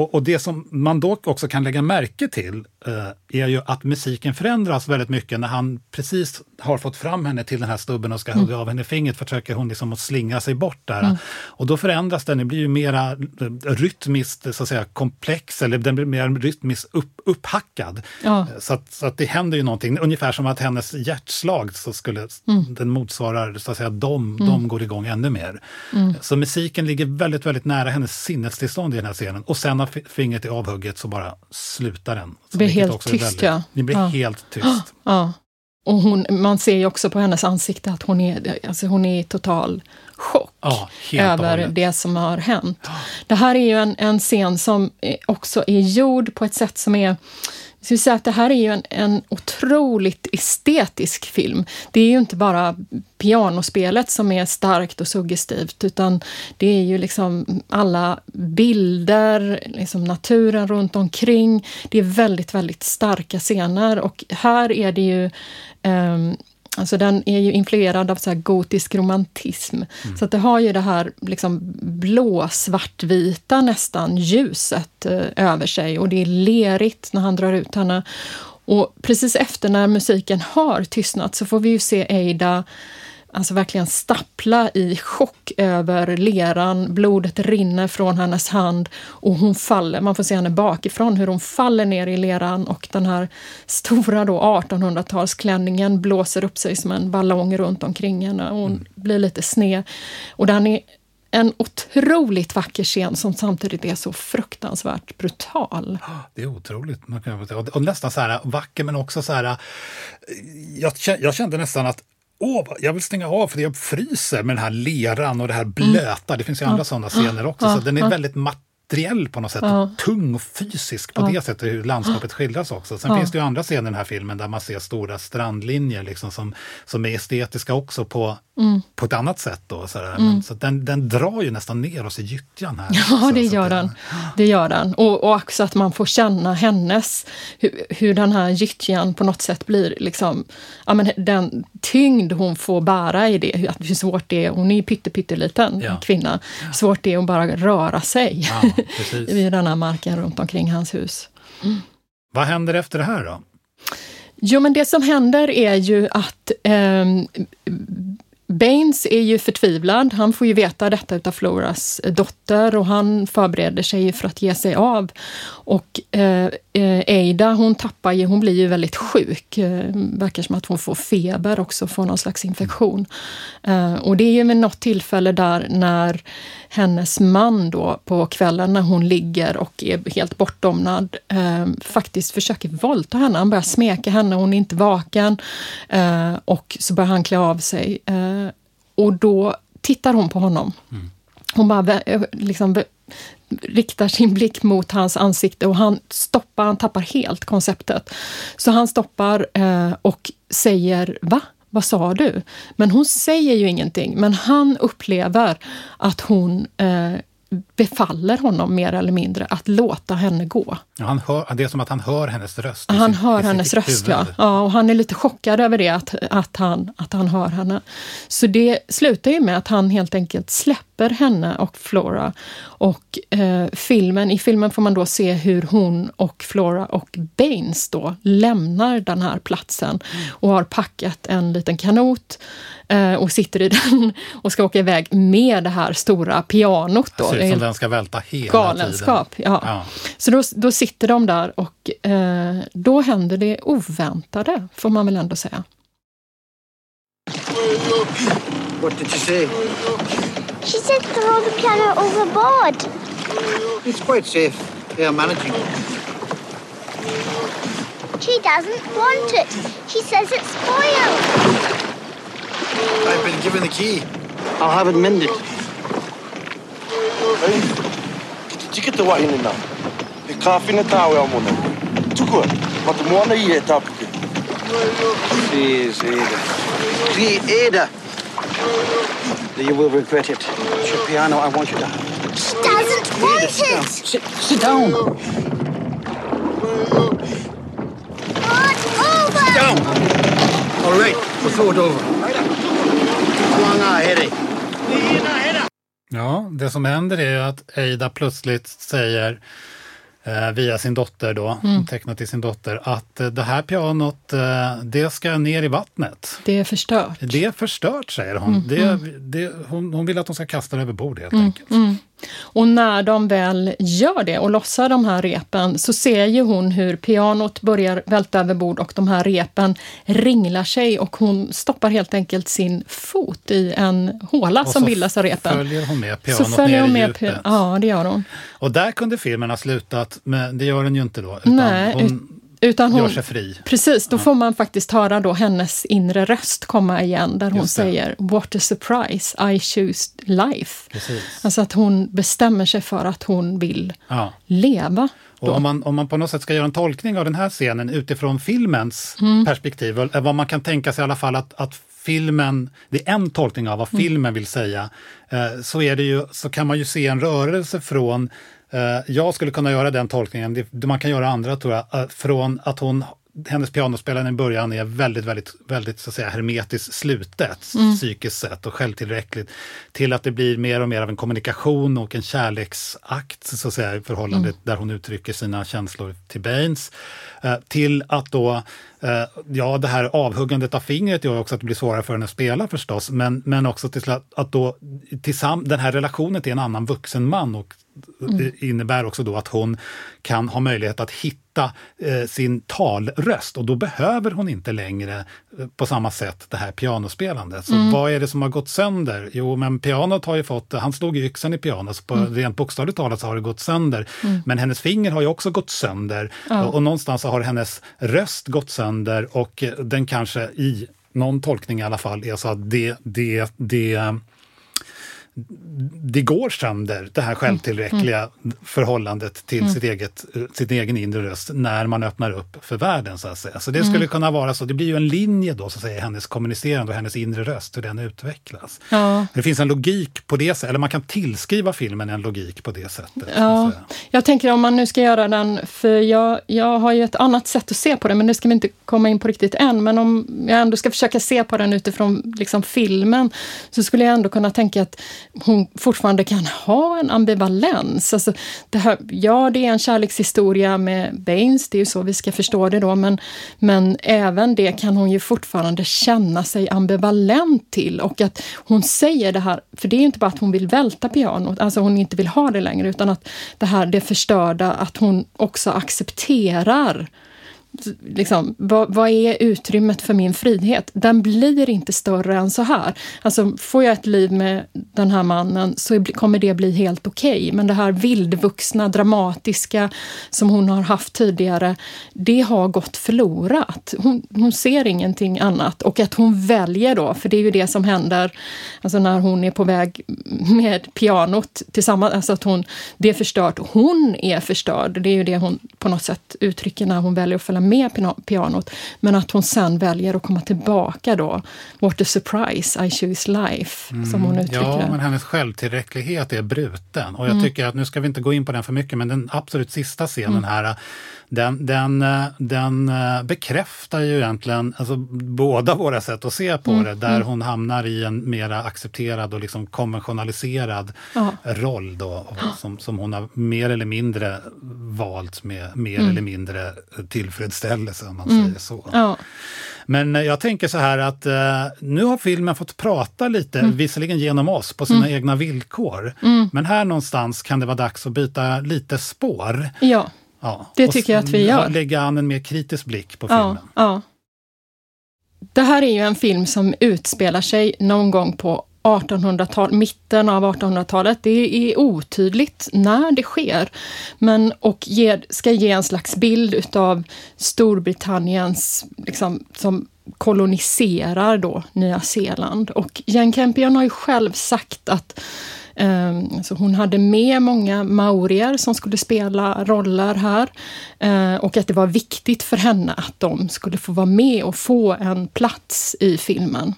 B: Eh, och, och, det som man då också kan lägga märke till eh, är ju att musiken förändras väldigt mycket när han precis har fått fram henne till den här stubben och ska mm. hugga av henne fingret försöker hon liksom att slinga sig bort där. Mm. Och då förändras den, det blir ju mera eh, rytmiskt så att säga, komplex, eller den blir mer rytmiskt upp, upphackad. Ja. Så, att, så att det händer ju någonting, ungefär som att hennes hjärtslag så skulle, mm. den motsvarar så att säga de, mm. de går igång ännu mer. Mm. Så musiken ligger väldigt, väldigt nära hennes sinnestillstånd i den här scenen. Och sen fingret är avhugget så bara slutar den.
A: det blir helt tyst väldigt, ja.
B: Det blir ja. helt tyst.
A: Ja. Och hon, man ser ju också på hennes ansikte att hon är, alltså hon är i total chock ja, över det som har hänt. Det här är ju en, en scen som också är gjord på ett sätt som är så säga att det här är ju en, en otroligt estetisk film. Det är ju inte bara pianospelet som är starkt och suggestivt, utan det är ju liksom alla bilder, liksom naturen runt omkring. Det är väldigt, väldigt starka scener och här är det ju um, Alltså den är ju influerad av så gotisk romantism. Mm. Så att det har ju det här liksom blå, svartvita nästan ljuset eh, över sig och det är lerigt när han drar ut henne. Och precis efter när musiken har tystnat så får vi ju se Eida alltså verkligen stappla i chock över leran. Blodet rinner från hennes hand och hon faller. Man får se henne bakifrån hur hon faller ner i leran och den här stora 1800-talsklänningen blåser upp sig som en ballong runt omkring henne. Hon mm. blir lite sned. Och den är en otroligt vacker scen som samtidigt är så fruktansvärt brutal.
B: Det är otroligt. Och nästan så här vacker men också så här... Jag, kände nästan att åh, jag vill stänga av för jag fryser med den här leran och det här mm. blöta. Mm. Det finns ju andra sådana scener också. Ja, så den är ja. väldigt materiell på något sätt. Ja. Tung och fysisk på det sättet, hur landskapet skildras också. Sen finns det ju andra scener i den här filmen där man ser stora strandlinjer liksom, som, som är estetiska också på mm. på ett annat sätt. Då, sådär. Mm. Men, så den, den drar ju nästan ner oss i gyttjan. Här,
A: ja,
B: så,
A: det, gör den. det gör den. Och, och också att man får känna hennes, hur, hur den här gyttjan på något sätt blir, liksom, ja, men den tyngd hon får bära i det, hur svårt det är. Hon är ju pytteliten ja. kvinna. Ja. Svårt det är att bara röra sig ja, i den här marken runt omkring hans hus. Mm.
B: Vad händer efter det här då?
A: Jo, men det som händer är ju att eh, Baines är ju förtvivlad. Han får ju veta detta utav Floras dotter och han förbereder sig för att ge sig av. Och eh, Eh, hon tappar ju, hon blir ju väldigt sjuk. Eh, verkar som att hon får feber också, får någon slags infektion. Eh, och det är ju med något tillfälle där när hennes man då på kvällen när hon ligger och är helt bortdomnad eh, faktiskt försöker våldta henne. Han börjar smeka henne, hon är inte vaken. Och så börjar han klä av sig. Och då tittar hon på honom. Mm. Hon bara liksom, riktar sin blick mot hans ansikte och han stoppar, han tappar helt konceptet. Så han stoppar eh, och säger Va? Vad sa du? Men hon säger ju ingenting, men han upplever att hon eh, befaller honom mer eller mindre att låta henne gå.
B: Ja, han hör, det är som att han hör hennes röst.
A: Han sin, hör hennes röst, ja. ja. Och han är lite chockad över det, att, att, han, att han hör henne. Så det slutar ju med att han helt enkelt släpper henne och Flora. Och eh, filmen, i filmen får man då se hur hon och Flora och Baines då lämnar den här platsen och har packat en liten kanot Eh, och sitter i den och ska åka iväg med det här stora pianot. Då. Det
B: ser ut som den ska välta hela
A: galenskap, tiden. Ja. ja. Så då, då sitter de där och eh, då händer det oväntade, får man väl ändå säga.
D: What did she say?
E: She said throw the piano overboard.
D: It's quite safe. They are managing. It.
E: She doesn't want it. She says it's spoiled.
D: I've been given the key. I'll have it mended. Hey,
F: tikete wa ina na. E ka fina tawe a mona. Tuku, ma tu moana i e tapuke.
D: Please, Ada. Please, Ada. You will regret it. It's your. I want you to have.
E: She doesn't want Ada,
D: it. Sit, sit down.
E: over.
D: Sit down. All right, we'll throw it over.
B: Ja, det som händer är att Eida plötsligt säger via sin dotter då, mm. tecknat till sin dotter, att eh, det här pianot, eh, det ska ner i vattnet.
A: Det är förstört.
B: Det är förstört, säger hon. Mm, det, mm. Det, hon, hon vill att de ska kasta det över bord helt
A: mm,
B: enkelt.
A: Och när de väl gör det och lossar de här repen så ser ju hon hur pianot börjar välta över bord och de här repen ringlar sig och hon stoppar helt enkelt sin fot i en håla som bildas av repen.
B: så följer hon med pianot så följer hon ner i
A: Ja, det gör hon.
B: Och där kunde filmen ha slutat, men det gör den ju inte då. Utan
A: Nej,
B: hon
A: utan hon,
B: gör sig fri.
A: Precis, då ja. får man faktiskt höra då hennes inre röst komma igen där hon säger What a surprise, I choose life.
B: Precis.
A: Alltså att hon bestämmer sig för att hon vill ja. leva.
B: Och om man, om man på något sätt ska göra en tolkning av den här scenen utifrån filmens mm. perspektiv, vad man kan tänka sig i alla fall att, att filmen, det är en tolkning av vad mm. filmen vill säga, eh, så, är det ju, så kan man ju se en rörelse från Eh, jag skulle kunna göra den tolkningen, man kan göra andra tror jag, eh, från att hon hennes pianospelande i början är väldigt, väldigt, väldigt så att säga, hermetiskt slutet mm. psykiskt sett och självtillräckligt. Till att det blir mer och mer av en kommunikation och en kärleksakt så att säga, i förhållandet mm. där hon uttrycker sina känslor till Baines. Eh, till att då, eh, ja det här avhuggandet av fingret gör också att det blir svårare för henne att spela förstås, men, men också till att, att då tillsamm den här relationen till en annan vuxen man och mm. innebär också då att hon kan ha möjlighet att hitta eh, sin talröst och då behöver hon inte längre eh, på samma sätt det här pianospelandet. Så mm. vad är det som har gått sönder? Jo, men pianot har ju fått, han slog ju yxan i pianot, så på mm. rent bokstavligt talat så har det gått sönder. Mm. Men hennes finger har ju också gått sönder ja. och, och någonstans har hennes röst gått sönder och eh, den kanske i någon tolkning i alla fall är så att det, det, det det går sönder, det här självtillräckliga mm. förhållandet till mm. sitt eget, sin egen inre röst när man öppnar upp för världen. Så att säga. Så det skulle mm. kunna vara så, det blir ju en linje då, så att säga, hennes kommunicerande och hennes inre röst, hur den utvecklas. Ja. Det finns en logik på det sättet, eller man kan tillskriva filmen en logik på det sättet.
A: Ja. Jag tänker om man nu ska göra den, för jag, jag har ju ett annat sätt att se på den, men det ska vi inte komma in på riktigt än, men om jag ändå ska försöka se på den utifrån liksom, filmen, så skulle jag ändå kunna tänka att hon fortfarande kan ha en ambivalens. Alltså, det här, ja, det är en kärlekshistoria med Baines, det är ju så vi ska förstå det då, men, men även det kan hon ju fortfarande känna sig ambivalent till och att hon säger det här, för det är inte bara att hon vill välta pianot, alltså hon inte vill ha det längre, utan att det här det förstörda, att hon också accepterar liksom, vad, vad, är utrymmet för min frihet? Den blir inte större än så här. Alltså, får jag ett liv med den här mannen så kommer det bli helt okej. Okay. Men det här vildvuxna, dramatiska som hon har haft tidigare, det har gått förlorat. Hon, hon ser ingenting annat. Och att hon väljer då, för det är ju det som händer alltså när hon är på väg med pianot tillsammans, alltså att hon, det är förstört. Hon är förstörd. Det är ju det hon på något sätt uttrycker när hon väljer att följa med pianot. Men att hon sen väljer att komma tillbaka då. What a surprise, I choose life, mm. som hon mm. uttrycker
B: Ja, men hennes självtillräcklighet är bruten. Och jag mm. tycker att, nu ska vi inte gå in på den för mycket, men den absolut sista scenen mm. här den, den, eh, den eh, bekräftar ju egentligen alltså, båda våra sätt att se på mm. det, där mm. hon hamnar i en mera accepterad och liksom konventionaliserad ja. roll då, som, som hon har mer eller mindre valt med mer mm. eller mindre tillfredsställelse, om man mm. säger så.
A: Ja.
B: Men eh, jag tänker så här att nu har filmen fått prata lite, mm. visserligen genom oss, på sina mm. egna villkor. Mm. Men här någonstans kan det vara dags att byta lite spår.
A: Ja.
B: Ja.
A: Det tycker jag att vi gör.
B: Lägga an en mer kritisk blick på filmen.
A: Ja, ja. Det här är ju en film som utspelar sig någon gång på 1800-tal, mitten av 1800-talet. Det är otydligt när det sker, men och ger, ska ge en slags bild utav Storbritanniens, liksom, som koloniserar då Nya Zeeland. Och Jane Campion har ju själv sagt att Ehm, så hon hade med många maorier som skulle spela roller här ehm, och att det var viktigt för henne att de skulle få vara med och få en plats i filmen.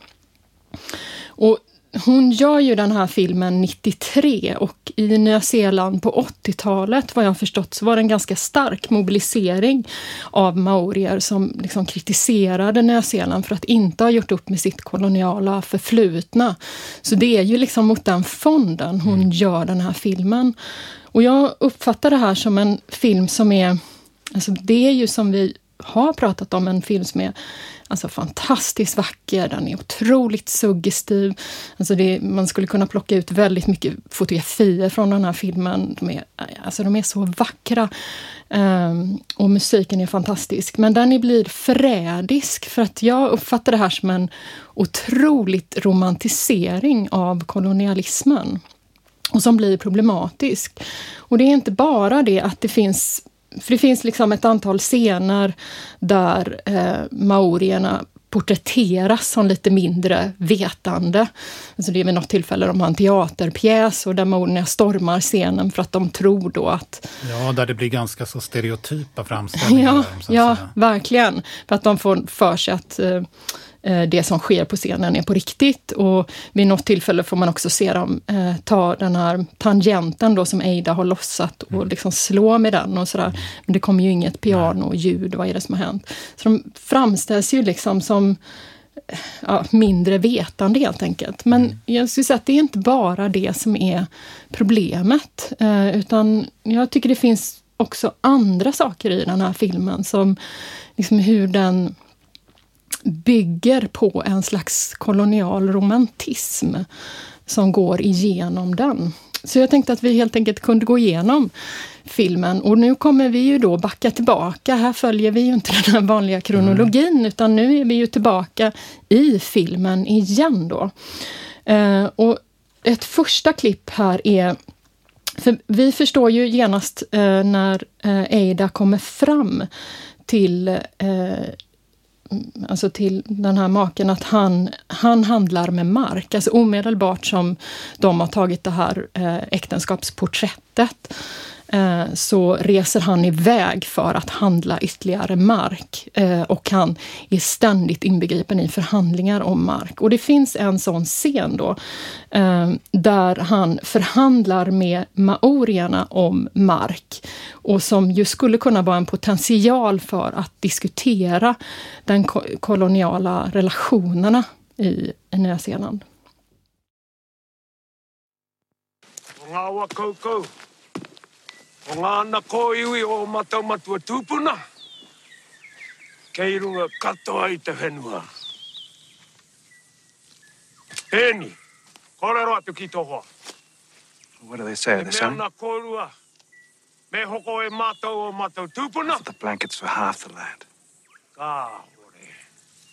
A: Och hon gör ju den här filmen 93 och i Nya Zeeland på 80-talet, vad jag förstått, så var det en ganska stark mobilisering av maorier som liksom kritiserade Nya Zeeland för att inte ha gjort upp med sitt koloniala förflutna. Så det är ju liksom mot den fonden hon mm. gör den här filmen. Och jag uppfattar det här som en film som är, alltså det är ju som vi har pratat om, en film som är Alltså fantastiskt vacker, den är otroligt suggestiv. Alltså det, man skulle kunna plocka ut väldigt mycket fotografier från den här filmen. De är, alltså de är så vackra. Um, och musiken är fantastisk. Men den blir förrädisk för att jag uppfattar det här som en otroligt romantisering av kolonialismen. Och som blir problematisk. Och det är inte bara det att det finns för det finns liksom ett antal scener där eh, maorierna porträtteras som lite mindre vetande. Alltså det är vid något tillfälle de har en teaterpjäs och där maorierna stormar scenen för att de tror då att...
B: Ja, där det blir ganska så stereotypa framställningar.
A: ja, ja verkligen. För att de får för sig att Eh, det som sker på scenen är på riktigt. Och vid något tillfälle får man också se dem eh, ta den här tangenten då som Eida har lossat och mm. liksom slå med den och sådär. Men det kommer ju inget piano-ljud, vad är det som har hänt? Så de framställs ju liksom som eh, ja, mindre vetande helt enkelt. Men mm. jag skulle säga att det är inte bara det som är problemet, eh, utan jag tycker det finns också andra saker i den här filmen som liksom hur den bygger på en slags kolonial romantism som går igenom den. Så jag tänkte att vi helt enkelt kunde gå igenom filmen och nu kommer vi ju då backa tillbaka. Här följer vi ju inte den här vanliga kronologin mm. utan nu är vi ju tillbaka i filmen igen då. Eh, och ett första klipp här är för vi förstår ju genast eh, när eh, Eida kommer fram till eh, alltså till den här maken att han, han handlar med mark. Alltså omedelbart som de har tagit det här eh, äktenskapsporträttet Eh, så reser han iväg för att handla ytterligare mark eh, och han är ständigt inbegripen i förhandlingar om mark. Och det finns en sån scen då eh, där han förhandlar med maorierna om mark och som ju skulle kunna vara en potential för att diskutera de koloniala relationerna i Nya Zeeland. O ngā ana kōiwi o matau matua tūpuna. Kei runga katoa i te whenua. Eni, korero atu ki tohoa. What do they say? The sun? Korua. Me hoko e mātou o mātou tūpuna. The blankets for half the land. Ka hore.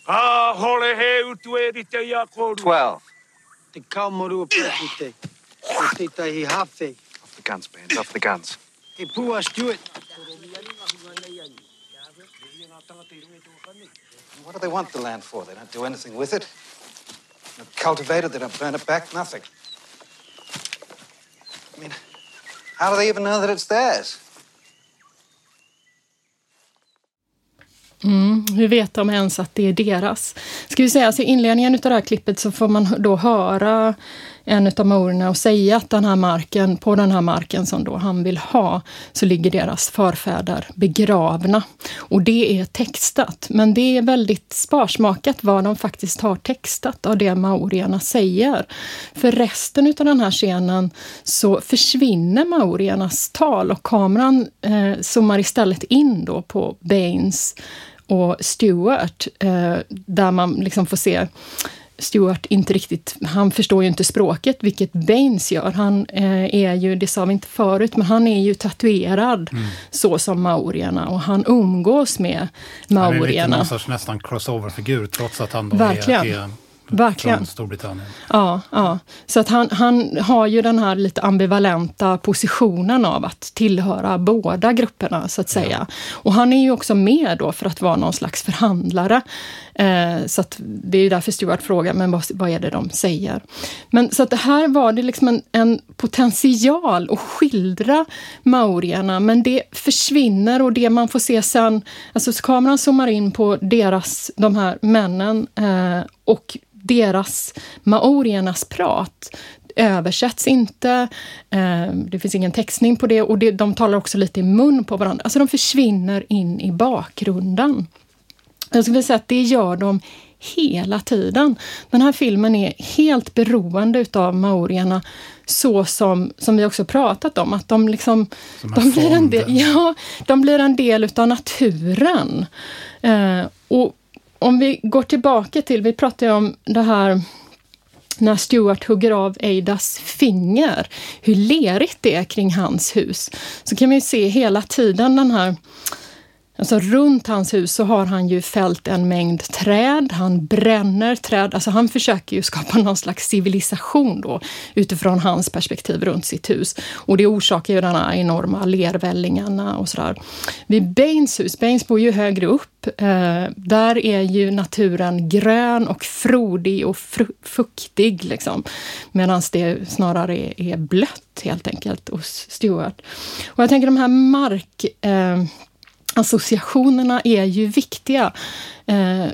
A: Ka hore he utu e rite ia korua. Twelve. Te kaumoru o pēpute. Te teihi hawhi. Off the guns, bands. Off the guns. Hey, Pua Stewart. What do they want the land for? They don't do anything with it. They don't cultivate it, they don't burn it back, nothing. I mean, how do they even know that it's theirs? Mm, hur vet de ens att det är deras? Ska vi säga, alltså I inledningen av det här klippet så får man då höra en av maorerna och säga att den här marken, på den här marken som då han vill ha, så ligger deras förfäder begravna. Och det är textat, men det är väldigt sparsmakat vad de faktiskt har textat av det maorierna säger. För resten av den här scenen så försvinner maoriernas tal och kameran eh, zoomar istället in då på Baines och Stewart, eh, där man liksom får se Stewart inte riktigt, han förstår ju inte språket, vilket Baines gör. Han eh, är ju, det sa vi inte förut, men han är ju tatuerad mm. så som maorierna och han umgås med maorierna. Han är
B: någon sorts nästan crossover-figur trots att han då Verkligen. är, är
A: Verkligen.
B: från Storbritannien.
A: Ja, ja. så att han, han har ju den här lite ambivalenta positionen av att tillhöra båda grupperna, så att säga. Ja. Och han är ju också med då för att vara någon slags förhandlare. Eh, så att det är ju därför Stuart frågar, men vad, vad, är det de säger? Men så att det här var det liksom en, en potential att skildra maorierna, men det försvinner och det man får se sen, alltså kameran zoomar in på deras, de här männen, eh, och deras, maoriernas prat översätts inte, eh, det finns ingen textning på det och det, de talar också lite i mun på varandra. Alltså de försvinner in i bakgrunden. Jag skulle säga att det gör de hela tiden. Den här filmen är helt beroende utav maorierna så som, som vi också pratat om, att de liksom... De blir, en del, ja, de blir en del utav naturen. Eh, och om vi går tillbaka till, vi pratade om det här när Stuart hugger av Aidas finger, hur lerigt det är kring hans hus, så kan vi se hela tiden den här Alltså runt hans hus så har han ju fällt en mängd träd, han bränner träd, alltså han försöker ju skapa någon slags civilisation då utifrån hans perspektiv runt sitt hus. Och det orsakar ju de här enorma lervällingarna och sådär. Vid Baines hus, Baines bor ju högre upp, eh, där är ju naturen grön och frodig och fuktig liksom. Medan det snarare är, är blött helt enkelt hos Stuart. Och jag tänker de här mark... Eh, associationerna är ju viktiga. Eh,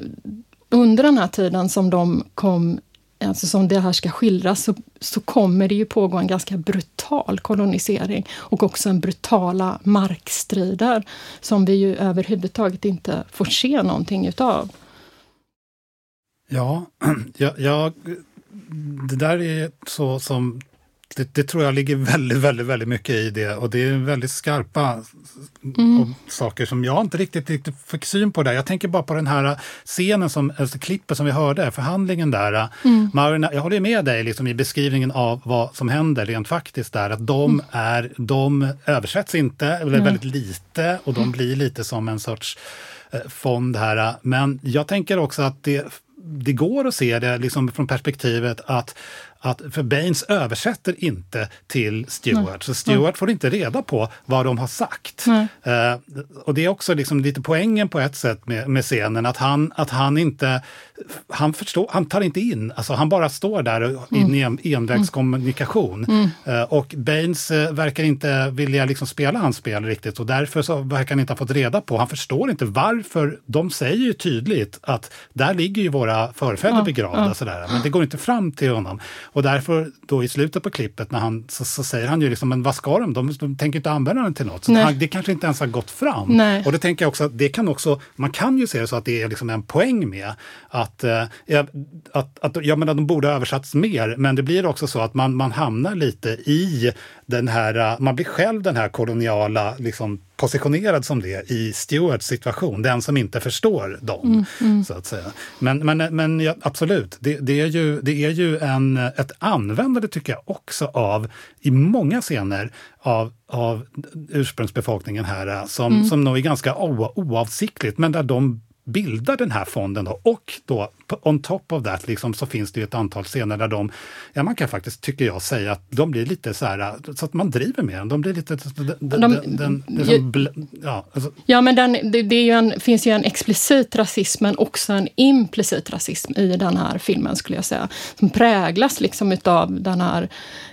A: under den här tiden som de kom alltså som det här ska skildras, så, så kommer det ju pågå en ganska brutal kolonisering och också en brutala markstrider som vi ju överhuvudtaget inte får se någonting utav.
B: Ja, jag, jag, det där är så som det, det, tror jag ligger väldigt, väldigt, väldigt mycket i det och det är väldigt skarpa mm. saker som jag inte riktigt, riktigt fick syn på där. Jag tänker bara på den här scenen, som, alltså klippet som vi hörde, förhandlingen där. Mm. Marina, jag håller med dig liksom, i beskrivningen av vad som händer rent faktiskt där, att de, mm. är, de översätts inte, eller väldigt lite och de blir lite som en sorts eh, fond här. Men jag tänker också att det det går att se det liksom från perspektivet att att, för Baines översätter inte till Stewart, Nej. så Stewart Nej. får inte reda på vad de har sagt. Uh, och det är också liksom lite poängen på ett sätt med, med scenen, att han, att han inte han, förstår, han tar inte in, alltså han bara står där och, mm. i en envägskommunikation. Mm. Uh, och Baines uh, verkar inte vilja liksom spela hans spel riktigt och därför så verkar han inte ha fått reda på, han förstår inte varför, de säger ju tydligt att där ligger ju våra förfäder begravda. Sådär, men det går inte fram till honom. Och därför då i slutet på klippet när han, så, så säger han ju liksom, men vad ska de? De, de tänker inte använda den till något. Så han, det kanske inte ens har gått fram. Nej. Och det tänker jag också att det kan också, man kan ju se det så att det är liksom en poäng med att, eh, att, att jag menar, de borde ha översatts mer, men det blir också så att man, man hamnar lite i den här, man blir själv den här koloniala liksom, positionerad som det i Stewarts situation, den som inte förstår dem. Mm, mm. så att säga. Men, men, men ja, absolut, det, det, är ju, det är ju en, ett användande, tycker jag, också av, i många scener, av, av ursprungsbefolkningen här, som, mm. som nog är ganska oavsiktligt, men där de bildar den här fonden. Då. Och då on top of that liksom, så finns det ett antal scener där de, ja man kan faktiskt, tycker jag, säga att de blir lite så här, så att man driver med dem. De blir lite... Den, de, den, liksom, ju,
A: ja, alltså. ja, men den, det, det en, finns ju en explicit rasism men också en implicit rasism i den här filmen skulle jag säga. Som präglas liksom utav den här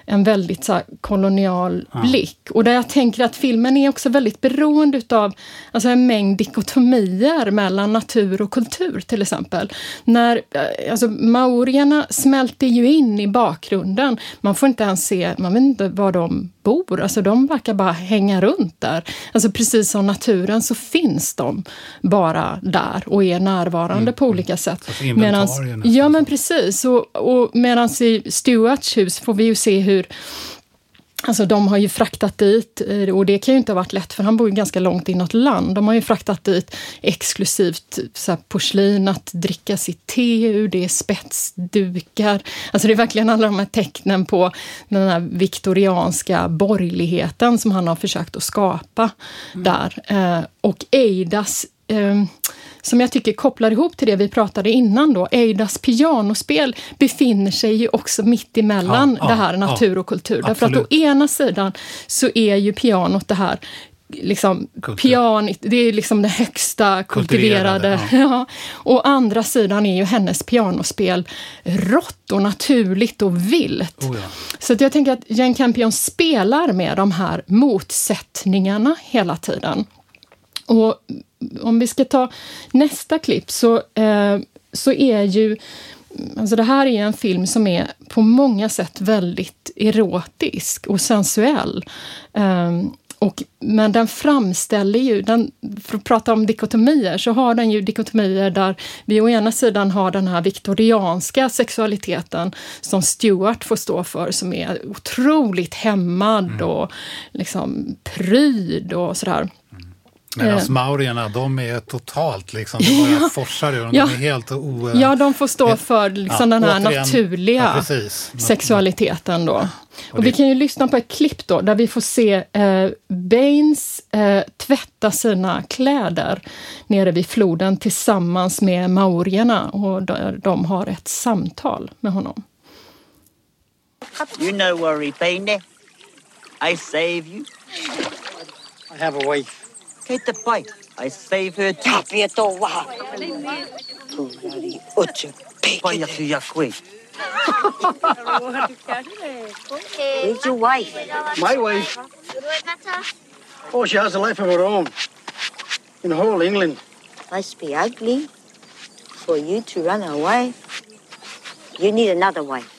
A: en väldigt så här, kolonial ja. blick. Och där jag tänker att filmen är också väldigt beroende utav alltså en mängd dikotomier mellan natur och kultur till exempel. När, eh, alltså, maorierna smälter ju in i bakgrunden. Man får inte ens se, man vet inte var de bor. Alltså de verkar bara hänga runt där. Alltså precis som naturen så finns de bara där och är närvarande mm. på olika sätt.
B: Medans,
A: ja men precis. Och, och medan i Stuarts hus får vi ju se hur Alltså de har ju fraktat dit, eh, och det kan ju inte ha varit lätt för han bor ju ganska långt inåt land. De har ju fraktat dit exklusivt så här, porslin att dricka sitt te ur, det är spetsdukar. Alltså det är verkligen alla de här tecknen på den här viktorianska borgerligheten som han har försökt att skapa mm. där. Eh, och Eidas eh, som jag tycker kopplar ihop till det vi pratade innan då. Eidas pianospel befinner sig ju också mitt emellan ja, det här natur och kultur. Ja, Därför att å ena sidan så är ju pianot det här liksom, pianit, det är liksom det högsta kultiverade. Ja. ja. Å andra sidan är ju hennes pianospel rått och naturligt och vilt. Oh ja. Så jag tänker att Jane Campion spelar med de här motsättningarna hela tiden. Och om vi ska ta nästa klipp så, eh, så är ju Alltså det här är en film som är på många sätt väldigt erotisk och sensuell. Um, och, men den framställer ju, den, för att prata om dikotomier, så har den ju dikotomier där vi å ena sidan har den här viktorianska sexualiteten som Stuart får stå för, som är otroligt hämmad mm. och liksom pryd och sådär.
B: Medan eh. maurierna, de är totalt liksom, det bara ja, forsar ur dem. Ja, de är helt o...
A: Ja, de får stå för liksom ja, den här återigen, naturliga ja, sexualiteten då. Och, och vi kan ju lyssna på ett klipp då, där vi får se eh, Baines eh, tvätta sina kläder nere vid floden tillsammans med maurierna och där de har ett samtal med honom.
G: You know worry, Baine. I save you.
D: I have a wife.
G: Take the bite. I save her too.
C: Tapia to wa. Pulari uche
G: Paia tu ya kwe.
C: Where's your wife?
D: My wife? Oh, she has a life of her own. In whole England.
C: Must be ugly for you to run away. You need another wife.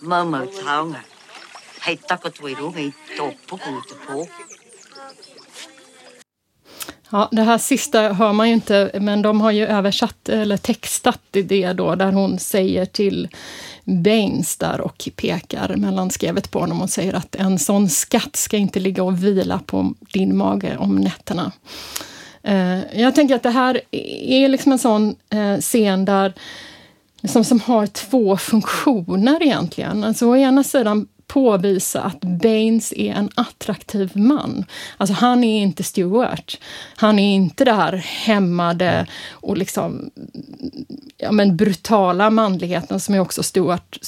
G: Mama taonga.
A: Ja, det här sista hör man ju inte, men de har ju översatt eller textat det då, där hon säger till Baines där och pekar mellan skrevet på honom och säger att en sån skatt ska inte ligga och vila på din mage om nätterna. Eh, jag tänker att det här är liksom en sån eh, scen där som, som har två funktioner egentligen. Alltså å ena sidan påvisa att Baines är en attraktiv man. Alltså han är inte Stewart. Han är inte det här hämmade och liksom ja, men brutala manligheten som är också Stewart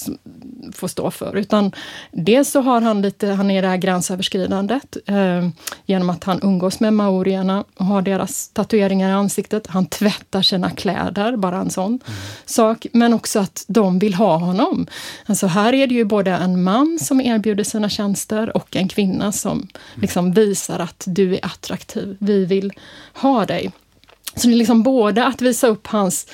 A: får stå för. Utan dels så har han lite, han är det här gränsöverskridandet eh, genom att han umgås med maorierna och har deras tatueringar i ansiktet. Han tvättar sina kläder, bara en sån mm. sak. Men också att de vill ha honom. Alltså här är det ju både en man som erbjuder sina tjänster och en kvinna som liksom visar att du är attraktiv, vi vill ha dig. Så det är liksom både att visa upp hans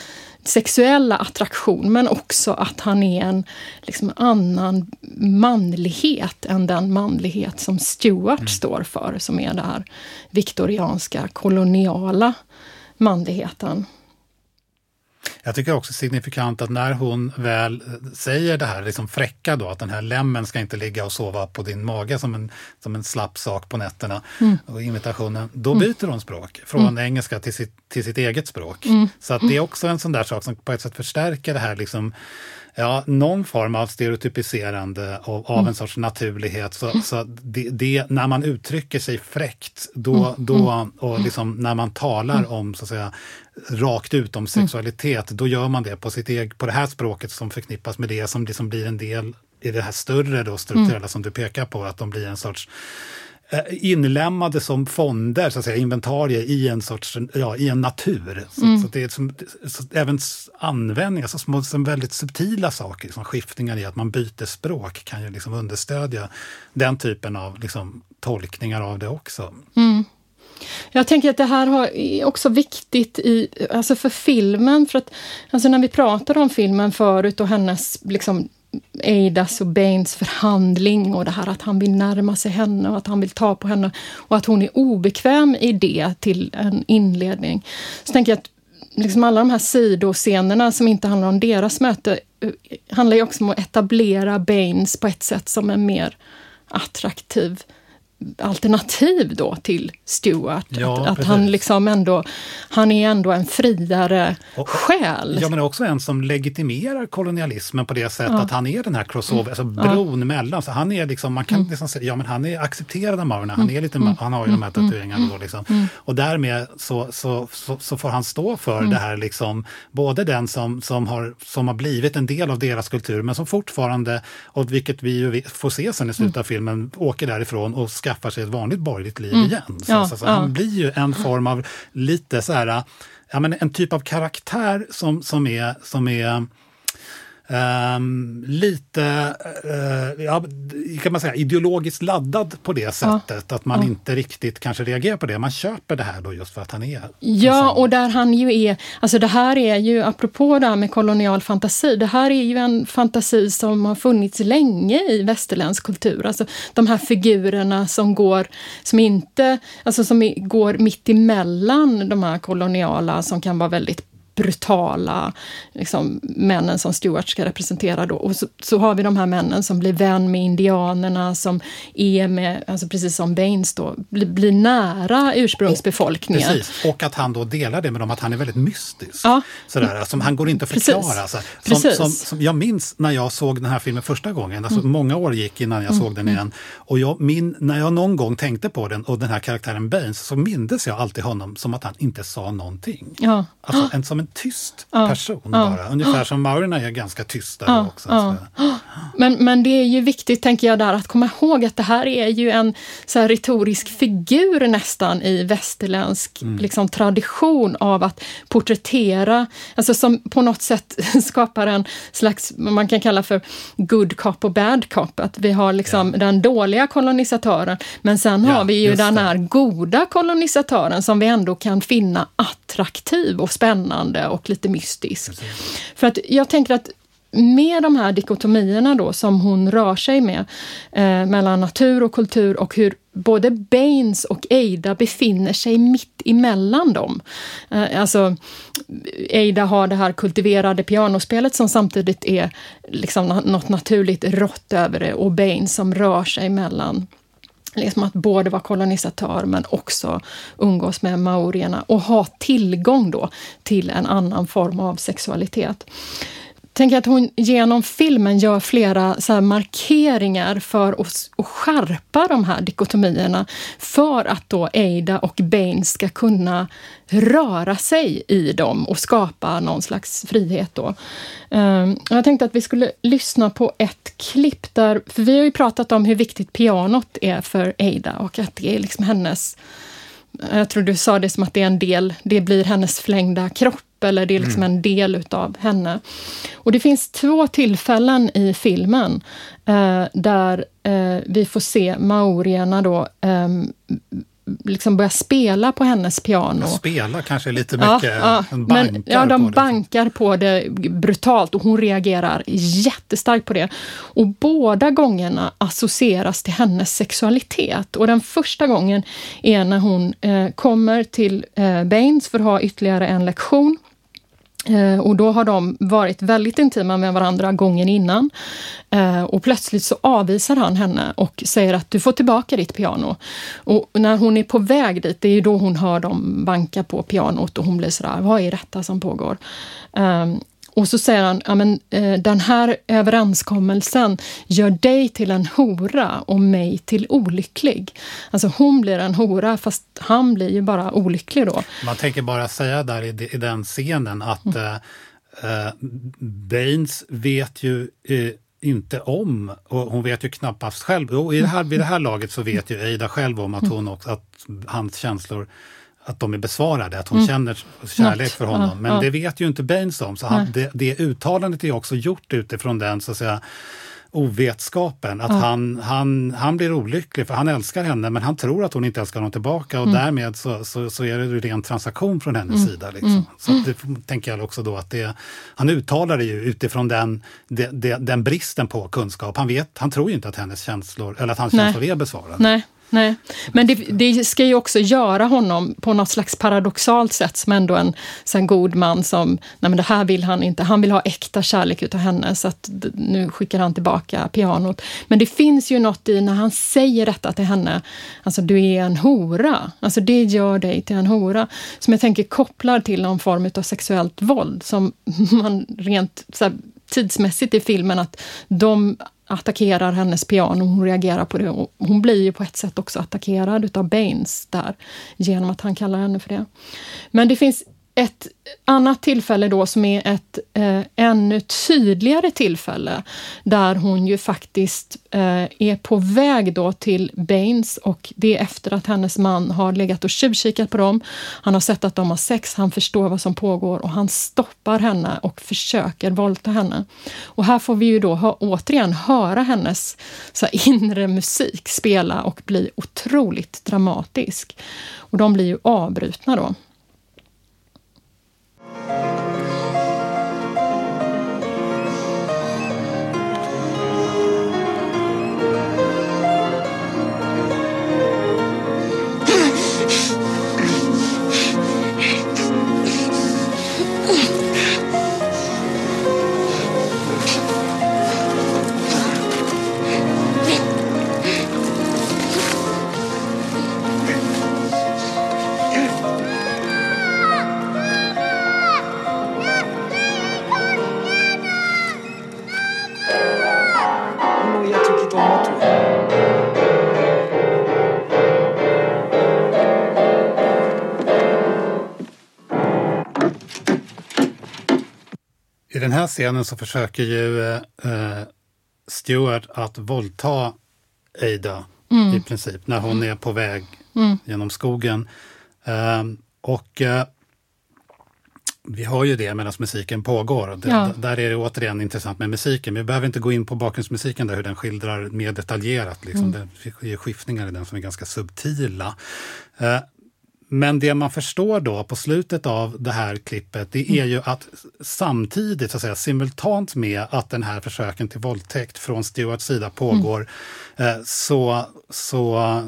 A: sexuella attraktion men också att han är en liksom, annan manlighet än den manlighet som Stuart mm. står för, som är den här viktorianska koloniala manligheten.
B: Jag tycker också signifikant att när hon väl säger det här liksom fräcka då, att den här lämmen ska inte ligga och sova på din mage som en, som en slapp sak på nätterna, mm. och imitationen, då mm. byter hon språk från mm. engelska till sitt, till sitt eget språk. Mm. Så att det är också en sån där sak som på ett sätt förstärker det här liksom Ja, någon form av stereotypiserande av, av mm. en sorts naturlighet. Så, mm. så det, det, när man uttrycker sig fräckt då, mm. då, mm. och liksom när man talar om så att säga, rakt ut om sexualitet, då gör man det på, sitt eget, på det här språket som förknippas med det som liksom blir en del i det här större då, strukturella som du pekar på, att de blir en sorts inlämnade som fonder, så att säga, inventarier i en sorts, ja, i en natur. Så, mm. så det är som, så även användning, alltså små, som väldigt subtila saker, som skiftningar i att man byter språk kan ju liksom understödja den typen av liksom, tolkningar av det också.
A: Mm. Jag tänker att det här är också viktigt i, alltså för filmen, för att alltså när vi pratade om filmen förut och hennes liksom, Eidas och Baines förhandling och det här att han vill närma sig henne och att han vill ta på henne och att hon är obekväm i det till en inledning. Så tänker jag att liksom alla de här sidoscenerna som inte handlar om deras möte eh, handlar ju också om att etablera Baines på ett sätt som är mer attraktiv alternativ då till Stuart. Ja, att, att han liksom ändå, han är ändå en friare och, själ.
B: Ja, men också en som legitimerar kolonialismen på det sättet ja. att han är den här crossover, mm. alltså bron ja. mellan. Så han är liksom, man kan mm. liksom säga, ja men han är accepterad av maurerna, han, är lite, mm. han har ju de här mm. tatueringarna då liksom. Mm. Och därmed så, så, så, så, får han stå för mm. det här liksom, både den som, som, har, som har blivit en del av deras kultur, men som fortfarande, och vilket vi ju får se sen i slutet av filmen, åker därifrån och skaffar sig ett vanligt borgerligt liv mm. igen. Så, ja, så, så ja. Han blir ju en form av lite så här, ja, men en typ av karaktär som, som är, som är um, lite, uh, ja, kan man säga, ideologiskt laddad på det sättet. Ja. Att man ja. inte riktigt kanske reagerar på det. Man köper det här då just för att han är...
A: Ja, och där han ju är... Alltså det här är ju, apropå det här med kolonial fantasi, det här är ju en fantasi som har funnits länge i västerländsk kultur. Alltså de här figurerna som går, som inte, alltså som går mitt emellan de här koloniala som kan vara väldigt brutala liksom, männen som Stuart ska representera. Då. Och så, så, har vi de här männen som blir vän med indianerna, som är med, alltså precis som Baines då, blir, blir nära ursprungsbefolkningen.
B: Och, precis, och att han då delar det med dem, att han är väldigt mystisk. Ja. Sådär, alltså, han går inte att förklara. Alltså. Som, som, som, jag minns när jag såg den här filmen första gången, alltså mm. många år gick innan jag mm. såg den igen. Och jag, min, när jag någon gång tänkte på den och den här karaktären Baines så mindes jag alltid honom som att han inte sa någonting. Ja. Alltså, en, som en tyst ja, person ja, bara. Ungefär som maurierna är ganska tysta ja, också.
A: Men, men det är ju viktigt, tänker jag, där att komma ihåg att det här är ju en så här retorisk figur nästan i västerländsk mm. liksom, tradition av att porträttera, alltså som på något sätt skapar en slags, vad man kan kalla för good cop och bad cop. Att vi har liksom den dåliga kolonisatören, men sen har vi ju den här goda kolonisatören som vi ändå kan finna attraktiv och spännande spännande och lite mystisk. För att jag tänker att med de här dikotomierna då som hon rör sig med eh, mellan natur och kultur och hur både Baines och Ada befinner sig mitt emellan dem. Eh, alltså, Ada har det här kultiverade pianospelet som samtidigt är liksom något naturligt rått över det och Baines som rör sig mellan liksom att både vara kolonisatör men också umgås med maorierna och ha tillgång då till en annan form av sexualitet tänker att hon genom filmen gör flera så markeringar för att, att skärpa de här dikotomierna för att då Ada och Bane ska kunna röra sig i dem och skapa någon slags frihet. Då. Ehm, jag tänkte att vi skulle lyssna på ett klipp där, för vi har ju pratat om hur viktigt pianot är för Ada och att det är liksom hennes jag tror du sa det som att det är en del, det blir hennes förlängda kropp eller det är liksom mm. en del utav henne. Och det finns två tillfällen i filmen eh, där eh, vi får se maorierna då eh, liksom börja spela på hennes piano.
B: Spela kanske lite mycket, ja, ja,
A: men, ja, de på bankar på det brutalt och hon reagerar jättestarkt på det. Och båda gångerna associeras till hennes sexualitet. Och den första gången är när hon eh, kommer till eh, Baines för att ha ytterligare en lektion. Eh, och då har de varit väldigt intima med varandra gången innan. Eh, och plötsligt så avvisar han henne och säger att du får tillbaka ditt piano. Och när hon är på väg dit, det är då hon hör dem banka på pianot och hon blir sådär, vad är detta som pågår? Ehm, och så säger han, ja, men, eh, den här överenskommelsen gör dig till en hora och mig till olycklig. Alltså hon blir en hora fast han blir ju bara olycklig då.
B: Man tänker bara säga där i, i den scenen att mm. eh, Baines vet ju eh, inte om, och hon vet ju knappast själv, och i det här, vid det här laget så vet ju Eida själv om att, hon också, att hans känslor att de är besvarade, att hon mm. känner kärlek för honom. Ja, Men ja. det vet ju inte Baines om. Så han, det, det uttalandet är också gjort utifrån den så att säga, ovetskapen. Att ja. han, han, han blir olycklig för han älskar henne men han tror att hon inte älskar honom tillbaka och mm. därmed så, så, så, är det en ren transaktion från hennes mm. sida. Liksom. Mm. Så det tänker jag också då att det, han uttalar det ju utifrån den, det, det, den bristen på kunskap. Han, vet, han tror ju inte att hennes känslor, eller att hans Nej. känslor är besvarade.
A: Nej. Nej, men det, det, ska ju också göra honom på något slags paradoxalt sätt som ändå en en god man som, nej men det här vill han inte, han vill ha äkta kärlek utav henne så att nu skickar han tillbaka pianot. Men det finns ju något i när han säger detta till henne, alltså du är en hora, alltså det gör dig till en hora, som jag tänker kopplar till någon form av sexuellt våld som man rent så här, tidsmässigt i filmen att de attackerar hennes piano, hon reagerar på det. Och hon blir ju på ett sätt också attackerad utav Baines där, genom att han kallar henne för det. Men det finns ett annat tillfälle då som är ett eh, ännu tydligare tillfälle där hon ju faktiskt eh, är på väg då till Baines och det är efter att hennes man har legat och tjuvkikat på dem. Han har sett att de har sex, han förstår vad som pågår och han stoppar henne och försöker våldta henne. Och här får vi ju då ha, återigen höra hennes så här, inre musik spela och bli otroligt dramatisk. Och de blir ju avbrutna då.
D: No,
B: scenen så försöker ju eh, Stuart att våldta Ada i princip när hon är på väg genom skogen. Ehm, och eh, vi har ju det medan musiken pågår. Det,
A: Ja.
B: Där är det återigen intressant med musiken. Men vi behöver inte gå in på bakgrundsmusiken där hur den skildrar mer detaljerat. Liksom. Det är skiftningar i den som är ganska subtila. Men det man förstår då på slutet av det här klippet, det är ju att samtidigt, så att säga, simultant med att den här försöken till våldtäkt från Stewarts sida pågår, eh, så, så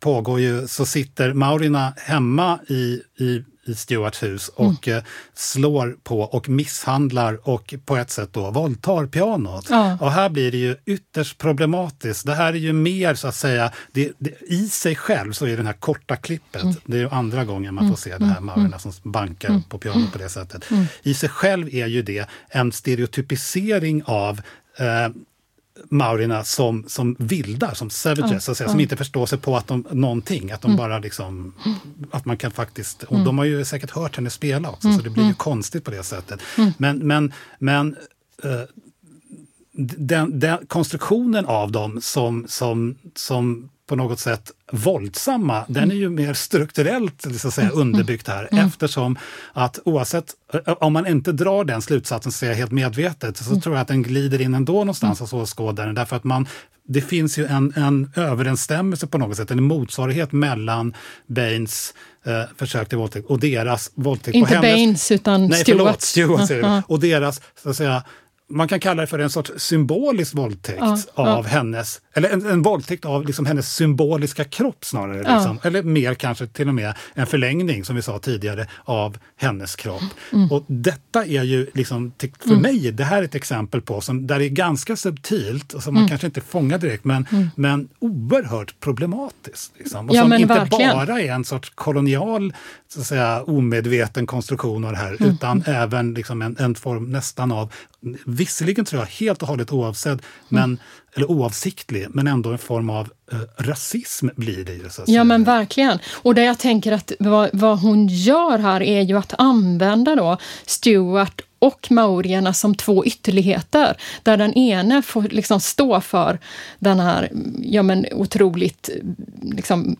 B: pågår ju, så sitter Maurina hemma i, i, i Stewarts hus och eh, slår på och misshandlar och på ett sätt då våldtar pianot.
A: Ja.
B: Och här blir det ju ytterst problematiskt. Det här är ju mer så att säga, det, det, i sig själv så är den här korta klippet, det är ju andra gången man får se det här Maurina som bankar på pianot på det sättet. I sig själv är ju det en stereotypisering av eh, maurierna som, som vildar, som savages, så att säga, som inte förstår sig på att de, någonting. Att de bara liksom, att man kan faktiskt, och de har ju säkert hört henne spela också, så det blir ju konstigt på det sättet. Men, men, men eh, den, den konstruktionen av dem som, som, som på något sätt våldsamma, den är ju mer strukturellt så att säga, underbyggt här. Eftersom att oavsett, om man inte drar den slutsatsen så helt medvetet, så tror jag att den glider in ändå någonstans hos åskådaren. Därför att man det finns ju en, en överensstämmelse på något sätt, en motsvarighet mellan Baines eh, försök till våldtäkt och deras våldtäkt
A: Inte
B: på.
A: Baines, utan
B: Nej,
A: Stewart.
B: förlåt, Stewart det.
A: Ja,
B: Och deras, så att säga, man kan kalla det för en sorts symbolisk våldtäkt
A: Ja,
B: av hennes, eller en, en våldtäkt av liksom hennes symboliska kropp snarare.
A: Ja.
B: Liksom. Eller mer kanske till och med en förlängning, som vi sa tidigare, av hennes kropp.
A: Mm.
B: Och detta är ju, liksom, för mig, det här är ett exempel på, som, där det är ganska subtilt, och som man
A: Mm.
B: kanske inte fångar direkt, men, men oerhört problematiskt. Liksom. Och
A: Ja,
B: som inte
A: verkligen.
B: bara är en sorts kolonial, så att säga, omedveten konstruktion av det här,
A: Mm.
B: utan även liksom en, en form nästan av, visserligen tror jag helt och hållet oavsedd, men,
A: Mm.
B: eller oavsiktlig, men ändå en form av eh, rasism blir det ju. Så att
A: Ja
B: säga.
A: men verkligen. Och det jag tänker att vad, vad hon gör här är ju att använda då Stuart och maurierna som två ytterligheter. Där den ene får liksom stå för den här ja, men otroligt liksom,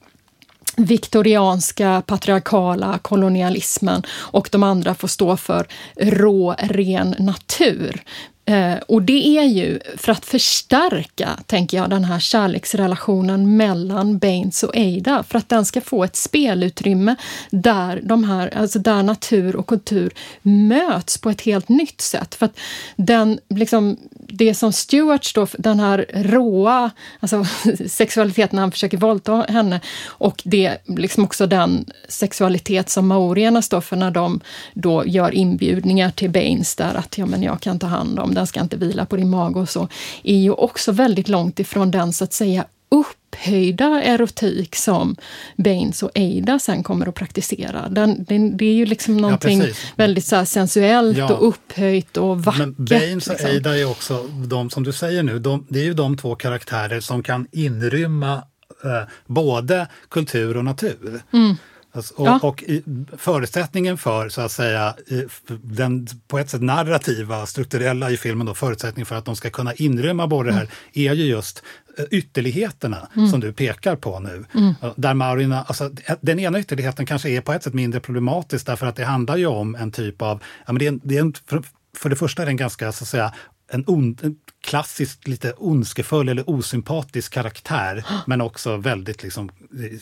A: viktorianska patriarkala kolonialismen och de andra får stå för rå, ren natur. Eh, och det är ju för att förstärka, tänker jag, den här kärleksrelationen mellan Baines och Ada, för att den ska få ett spelutrymme där, de här, alltså där natur och kultur möts på ett helt nytt sätt. För att den, liksom, det som Stewart står för, den här råa alltså, sexualiteten när han försöker våldta henne och det liksom också den sexualitet som maorierna står för när de då gör inbjudningar till Baines där att ja, men jag kan ta hand om den, ska inte vila på din mage och så, är ju också väldigt långt ifrån den så att säga upphöjda erotik som Baines och Ada sen kommer att praktisera. Den, den, det är ju liksom någonting
B: precis.
A: väldigt så sensuellt
B: Ja.
A: och upphöjt och vackert.
B: Men Baines och
A: liksom.
B: Ada är också, de som du säger nu, de, det är ju de två karaktärer som kan inrymma eh, både kultur och natur.
A: Mm.
B: Alltså, och,
A: Ja.
B: och i, förutsättningen för, så att säga, i- den på ett sätt narrativa, strukturella i filmen, då, förutsättningen för att de ska kunna inrymma både det här, är ju just eh, ytterligheterna som du pekar på nu. Ja, Där Maurina, alltså, den ena ytterligheten kanske är på ett sätt mindre problematisk därför att det handlar ju om en typ av, ja, men det är en, det är en, för, för det första är det en ganska, så att säga, en, on, en klassiskt lite ondskefull eller osympatisk karaktär, men också väldigt liksom, eh,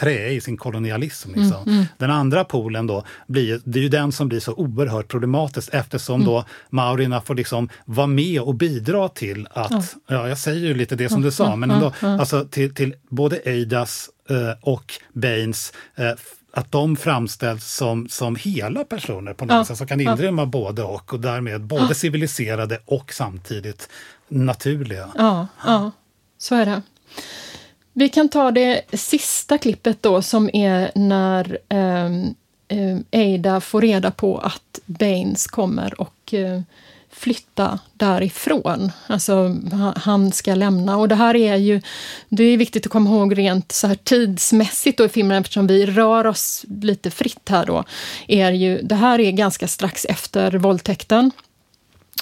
B: trä i sin kolonialism. Liksom. Den andra polen då, blir, det är ju den som blir så oerhört problematisk eftersom då Maurina får liksom vara med och bidra till att, ja, jag säger ju lite det som du sa, men ändå, alltså till, till både Eidas eh, och Baines eh, att de framställs som, som hela personer på något
A: Ja,
B: sätt, som kan inrymma både och och därmed både civiliserade och samtidigt naturliga.
A: Ja, ja, så är det. Vi kan ta det sista klippet då som är när ehm, ehm, Ada får reda på att Baines kommer och eh, flytta därifrån. Alltså han ska lämna. Och det här är ju, det är viktigt att komma ihåg rent så här tidsmässigt då i filmen eftersom vi rör oss lite fritt här då. Är ju, det här är ganska strax efter våldtäkten.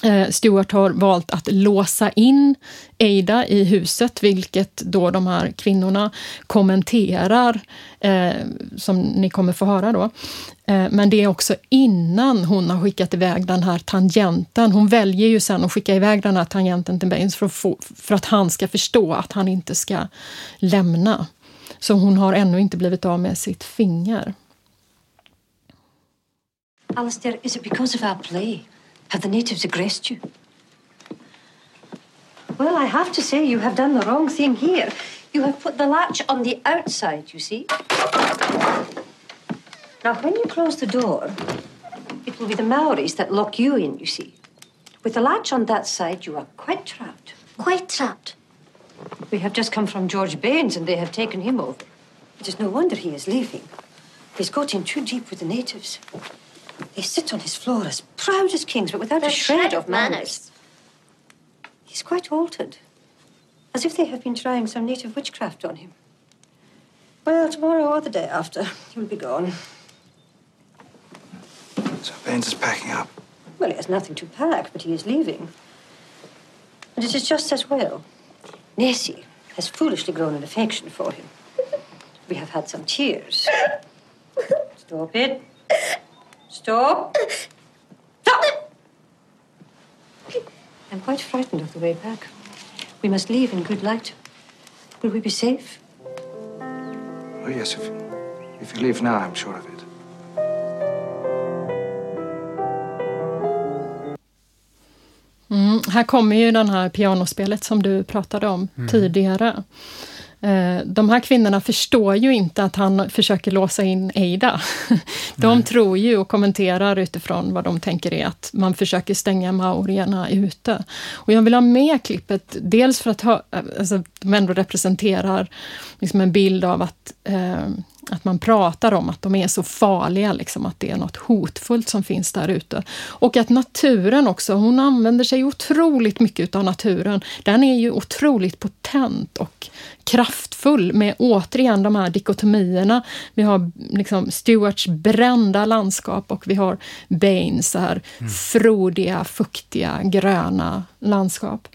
A: Eh, Stuart har valt att låsa in Ada i huset, vilket då de här kvinnorna kommenterar, eh, som ni kommer få höra då. Eh, men det är också innan hon har skickat iväg den här tangenten. Hon väljer ju sen att skicka iväg den här tangenten till Baines för att, få, för att han ska förstå att han inte ska lämna. Så hon har ännu inte blivit av med sitt finger.
C: Alistair, is it because of our play? Have the natives aggressed you? Well, I have to say, you have done the wrong thing here. You have put the latch on the outside, you see. Now, when you close the door, it will be the Maoris that lock you in, you see. With the latch on that side, you are quite trapped.
E: Quite trapped.
C: We have just come from George Baines, and they have taken him over. It is no wonder he is leaving. He's got in too deep with the natives. They sit on his floor as proud as kings, but without a shred of manners. He's quite altered. As if they have been trying some native witchcraft on him. Well, tomorrow or the day after, he'll be gone.
H: So Baines is packing up.
C: Well, he has nothing to pack, but he is leaving. And it is just as well. Nessie has foolishly grown an affection for him. We have had some tears. Stop it. Stop. Stop! I'm quite frightened of the way back. We must leave in good light. Will we be safe?
H: Oh, yes, if, if you leave now, I'm sure of it.
A: Mm, här kommer ju den här pianospelet som du pratade om tidigare. Eh, De här kvinnorna förstår ju inte att han försöker låsa in Ada. De tror ju och kommenterar utifrån vad de tänker är att man försöker stänga maorierna ute. Och jag vill ha med klippet, dels för att ha, alltså, de ändå representerar liksom en bild av att, eh, att man pratar om att de är så farliga, liksom, att det är något hotfullt som finns där ute. Och att naturen också, hon använder sig otroligt mycket av naturen. Den är ju otroligt potent och kraftfull med återigen de här dikotomierna. Vi har liksom Stuarts brända landskap och vi har Baines så här frodiga, fuktiga, gröna landskap.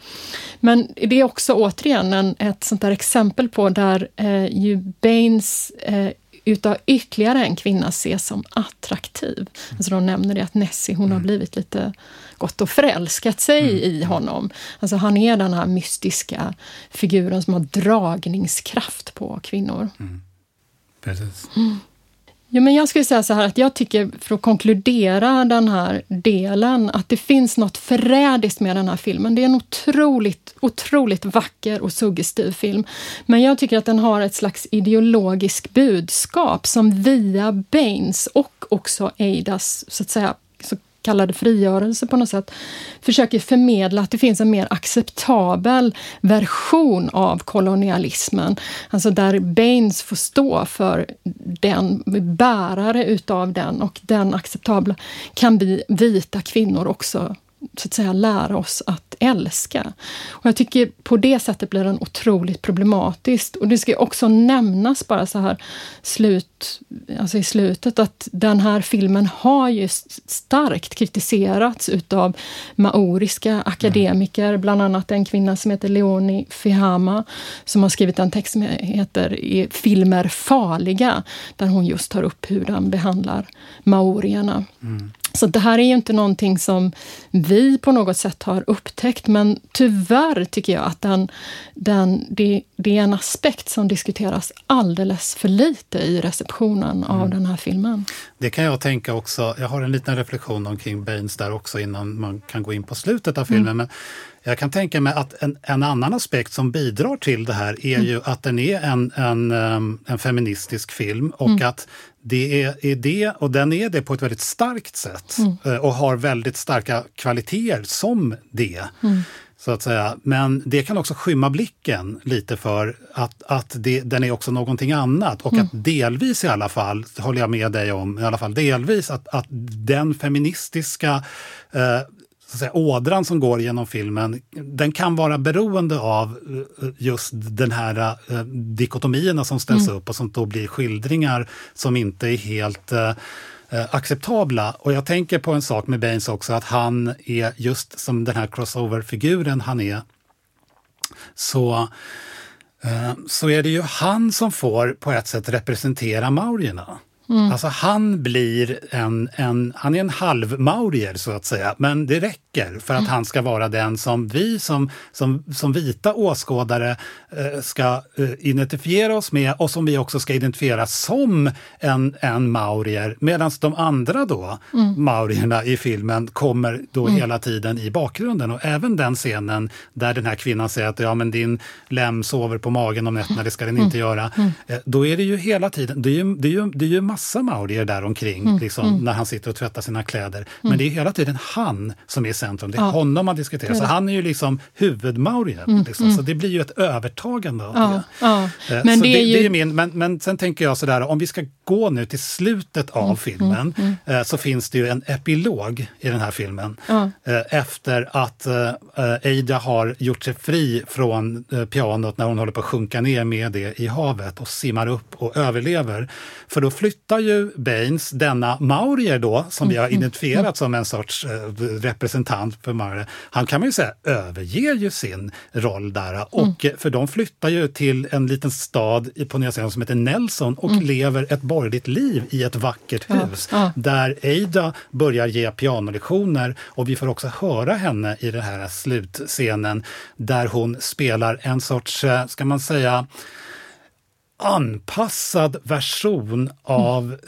A: Men det är också återigen en, ett sånt där exempel på där eh, ju Baines eh, utav ytterligare en kvinna ses som attraktiv. Alltså de nämner det att Nessie, hon har blivit lite gått och förälskat sig i honom. Alltså han är den här mystiska figuren som har dragningskraft på kvinnor.
B: Precis.
A: Ja, men jag skulle säga så här att jag tycker, för att konkludera den här delen, att det finns något förrädiskt med den här filmen. Det är en otroligt, otroligt vacker och suggestiv film. Men jag tycker att den har ett slags ideologiskt budskap som via Baines och också Aidas, så att säga, kallade frigörelse på något sätt, försöker förmedla att det finns en mer acceptabel version av kolonialismen. Alltså där Baines får stå för den, bärare utav den och den acceptabla kan vi vita kvinnor också så att säga lära oss att älska. Och jag tycker på det sättet blir den otroligt problematiskt. Och det ska också nämnas bara så här slut, alltså i slutet att den här filmen har ju starkt kritiserats utav maoriska akademiker, mm. bland annat en kvinna som heter Leonie Fihama som har skrivit en text som heter Är filmer farliga? Där hon just tar upp hur den behandlar maorierna. Mm. Så det här är ju inte någonting som vi på något sätt har upptäckt, men tyvärr tycker jag att den, den, det, det är en aspekt som diskuteras alldeles för lite i receptionen mm. av den här filmen.
B: Det kan jag tänka också. Jag har en liten reflektion omkring Baines där också innan man kan gå in på slutet av filmen. Mm. Men jag kan tänka mig att en, en, annan aspekt som bidrar till det här är mm. ju att den är en, en, en feministisk film och mm. att det är, är, det, och den är det på ett väldigt starkt sätt mm. Eh, och har väldigt starka kvaliteter som det. Mm. Så att säga. Men det kan också skymma blicken lite för att, att det, den är också någonting annat. Och mm. att delvis i alla fall, håller jag med dig om, i alla fall delvis att, att den feministiska eh, så att säga, ådran som går genom filmen, den kan vara beroende av eh, just den här eh, dikotomierna som ställs mm. upp och som då blir skildringar som inte är helt eh, eh, acceptabla. Och jag tänker på en sak med Baines också, att han är just som den här crossover-figuren han är, så eh, så är det ju han som får på ett sätt representera maurierna. Mm. Alltså han blir en, en, han är en halvmaurier så att säga, men det räcker för att mm. han ska vara den som vi som, som, som vita åskådare eh, ska eh, identifiera oss med och som vi också ska identifiera som en, en maurier. Medan de andra då, mm. maurierna i filmen, kommer då mm. hela tiden i bakgrunden. Och även den scenen där den här kvinnan säger att ja, men din lem sover på magen om nätterna, det ska den inte mm. göra. Mm. Eh, då är det ju hela tiden, det är ju, det är ju, det är ju massa maurier där omkring mm, liksom, mm. när han sitter och tvättar sina kläder. Men mm. det är hela tiden han som är i centrum. Det är ja. honom man diskuterar. Så han är ju liksom huvudmaurien. Mm, liksom. Så mm. det blir ju ett övertagande av
A: ja,
B: det. Ja. Eh, men, det, det, är ju... det är min, men, men sen tänker jag sådär, om vi ska gå nu till slutet av filmen eh, så finns det ju en epilog i den här filmen. Eh, efter att Eida har gjort sig fri från pianot när hon håller på att sjunka ner med det i havet och simmar upp och överlever. För då flyttar ju Baines denna maurier då, som vi har mm, mm, identifierat mm. som en sorts eh, representant för maurier. Han kan man ju säga överger ju sin roll där. Och, mm. För de flyttar ju till en liten stad på Nya Zeeland som heter Nelson och mm. lever ett borgerligt liv i ett vackert hus. Ja, ja. Där Ada börjar ge pianolektioner och vi får också höra henne i den här slutscenen där hon spelar en sorts, eh, ska man säga, anpassad version av, mm.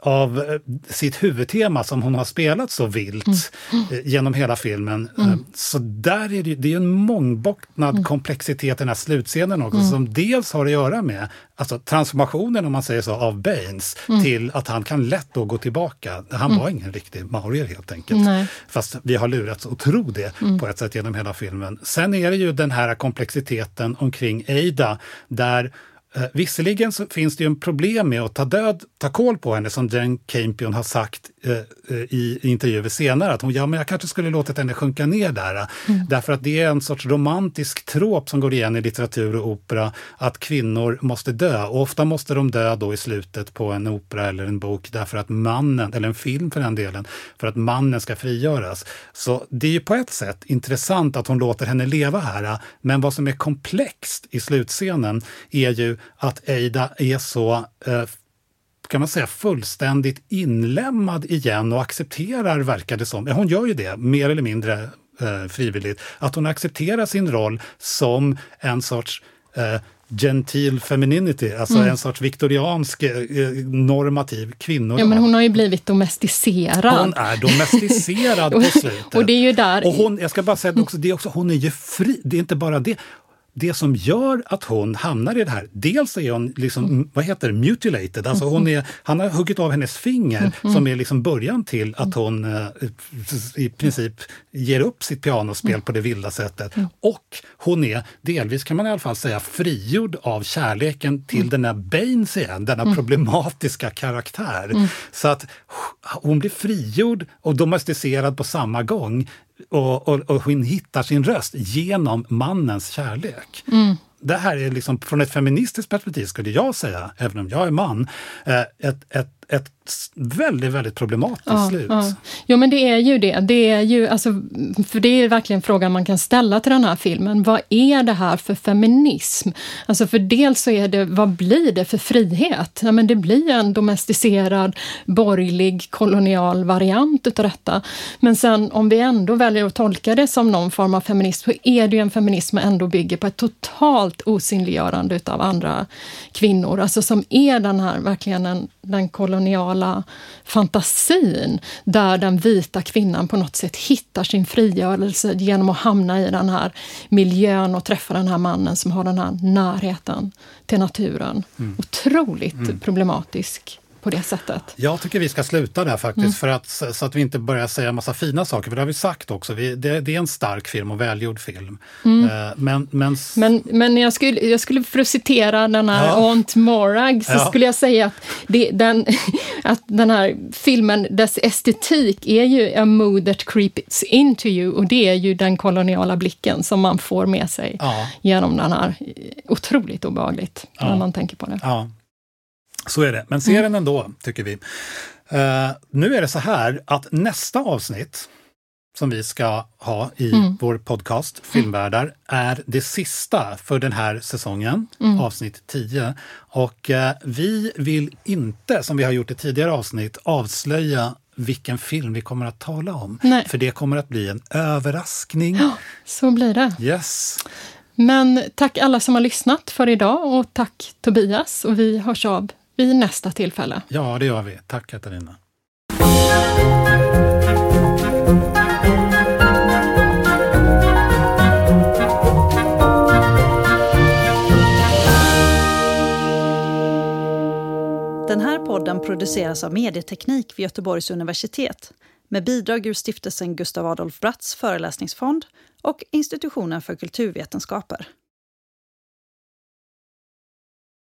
B: av eh, sitt huvudtema som hon har spelat så vilt mm. Eh, genom hela filmen. Mm. Eh, så där är det, det är en mångbottnad mm. komplexitet i den här slutscenen också mm. som dels har att göra med alltså, transformationen, om man säger så, av Baines mm. till att han kan lätt då gå tillbaka. Han var ingen riktig maurier helt enkelt. Nej. Fast vi har lurats att tro det på ett sätt genom hela filmen. Sen är det ju den här komplexiteten omkring Ada där Eh, visserligen så finns det ju en problem med att ta död, ta koll på henne som Jane Campion har sagt i intervjuer senare. Att hon, ja men jag kanske skulle låtit henne sjunka ner där. Mm. Därför att det är en sorts romantisk trop som går igen i litteratur och opera. Att kvinnor måste dö. Och ofta måste de dö då i slutet på en opera eller en bok därför att mannen, eller en film för den delen, för att mannen ska frigöras. Så det är ju på ett sätt intressant att hon låter henne leva här. Men vad som är komplext i slutscenen är ju att Eida är så eh, kan man säga fullständigt inlämnad igen och accepterar, verkar det som, hon gör ju det mer eller mindre eh, frivilligt, att hon accepterar sin roll som en sorts eh, gentil femininity, alltså mm. en sorts viktoriansk eh, normativ kvinnodag.
A: Ja, men hon har ju blivit domesticerad.
B: Hon är domesticerad på slutet.
A: och det är ju där...
B: Och hon, jag ska bara säga också, det är också, hon är ju fri, det är inte bara det det som gör att hon hamnar i det här, dels är hon liksom, mm. vad heter det, mutilated, alltså hon är, han har huggit av hennes finger mm. som är liksom början till att hon eh, i princip ger upp sitt pianospel mm. på det vilda sättet. Mm. Och hon är delvis, kan man i alla fall säga, frigjord av kärleken till mm. den här Baines igen, denna mm. problematiska karaktär. Så att hon blir frigjord och domesticerad på samma gång och, och, och hon hittar sin röst genom mannens kärlek.
A: Mm.
B: Det här är liksom, från ett feministiskt perspektiv skulle jag säga, även om jag är man, eh, ett, ett, ett väldigt, väldigt problematiskt
A: ja,
B: slut.
A: Ja. Jo, men det är ju det. det är ju, alltså, för det är verkligen frågan man kan ställa till den här filmen. Vad är det här för feminism? Alltså för dels så är det, vad blir det för frihet? Ja, men det blir en domesticerad, borgerlig, kolonial variant utav detta. Men sen om vi ändå väljer att tolka det som någon form av feminism, så är det ju en feminism som ändå bygger på ett totalt osynliggörande utav andra kvinnor. Alltså som är den här, verkligen en, den koloniala koloniala fantasin där den vita kvinnan på något sätt hittar sin frigörelse genom att hamna i den här miljön och träffa den här mannen som har den här närheten till naturen. Mm. Otroligt mm. problematisk på det sättet.
B: Jag tycker vi ska sluta där faktiskt, mm. för att, så att vi inte börjar säga massa fina saker, för det har vi sagt också. Vi, det, det, är en stark film och välgjord film. Mm. Uh, men, men...
A: men, men jag, skulle, jag skulle, för att citera den här ja. Aunt Morag, så ja. skulle jag säga att, det, den, att den här filmen, dess estetik är ju a mood that creeps into you, och det är ju den koloniala blicken som man får med sig ja. genom den här. Otroligt obehagligt, när man tänker på det.
B: Så är det, men se mm. den ändå, tycker vi. Uh, nu är det så här att nästa avsnitt som vi ska ha i mm. vår podcast Filmvärdar är det sista för den här säsongen, mm. avsnitt 10. Och uh, vi vill inte, som vi har gjort i tidigare avsnitt, avslöja vilken film vi kommer att tala om. Nej. För det kommer att bli en överraskning. Ja,
A: så blir det.
B: Yes.
A: Men tack alla som har lyssnat för idag och tack Tobias och vi hörs av vid nästa tillfälle.
B: Ja, det gör vi. Tack Katarina.
I: Den här podden produceras av Medieteknik vid Göteborgs universitet med bidrag ur stiftelsen Gustav Adolf Bratts föreläsningsfond och Institutionen för kulturvetenskaper.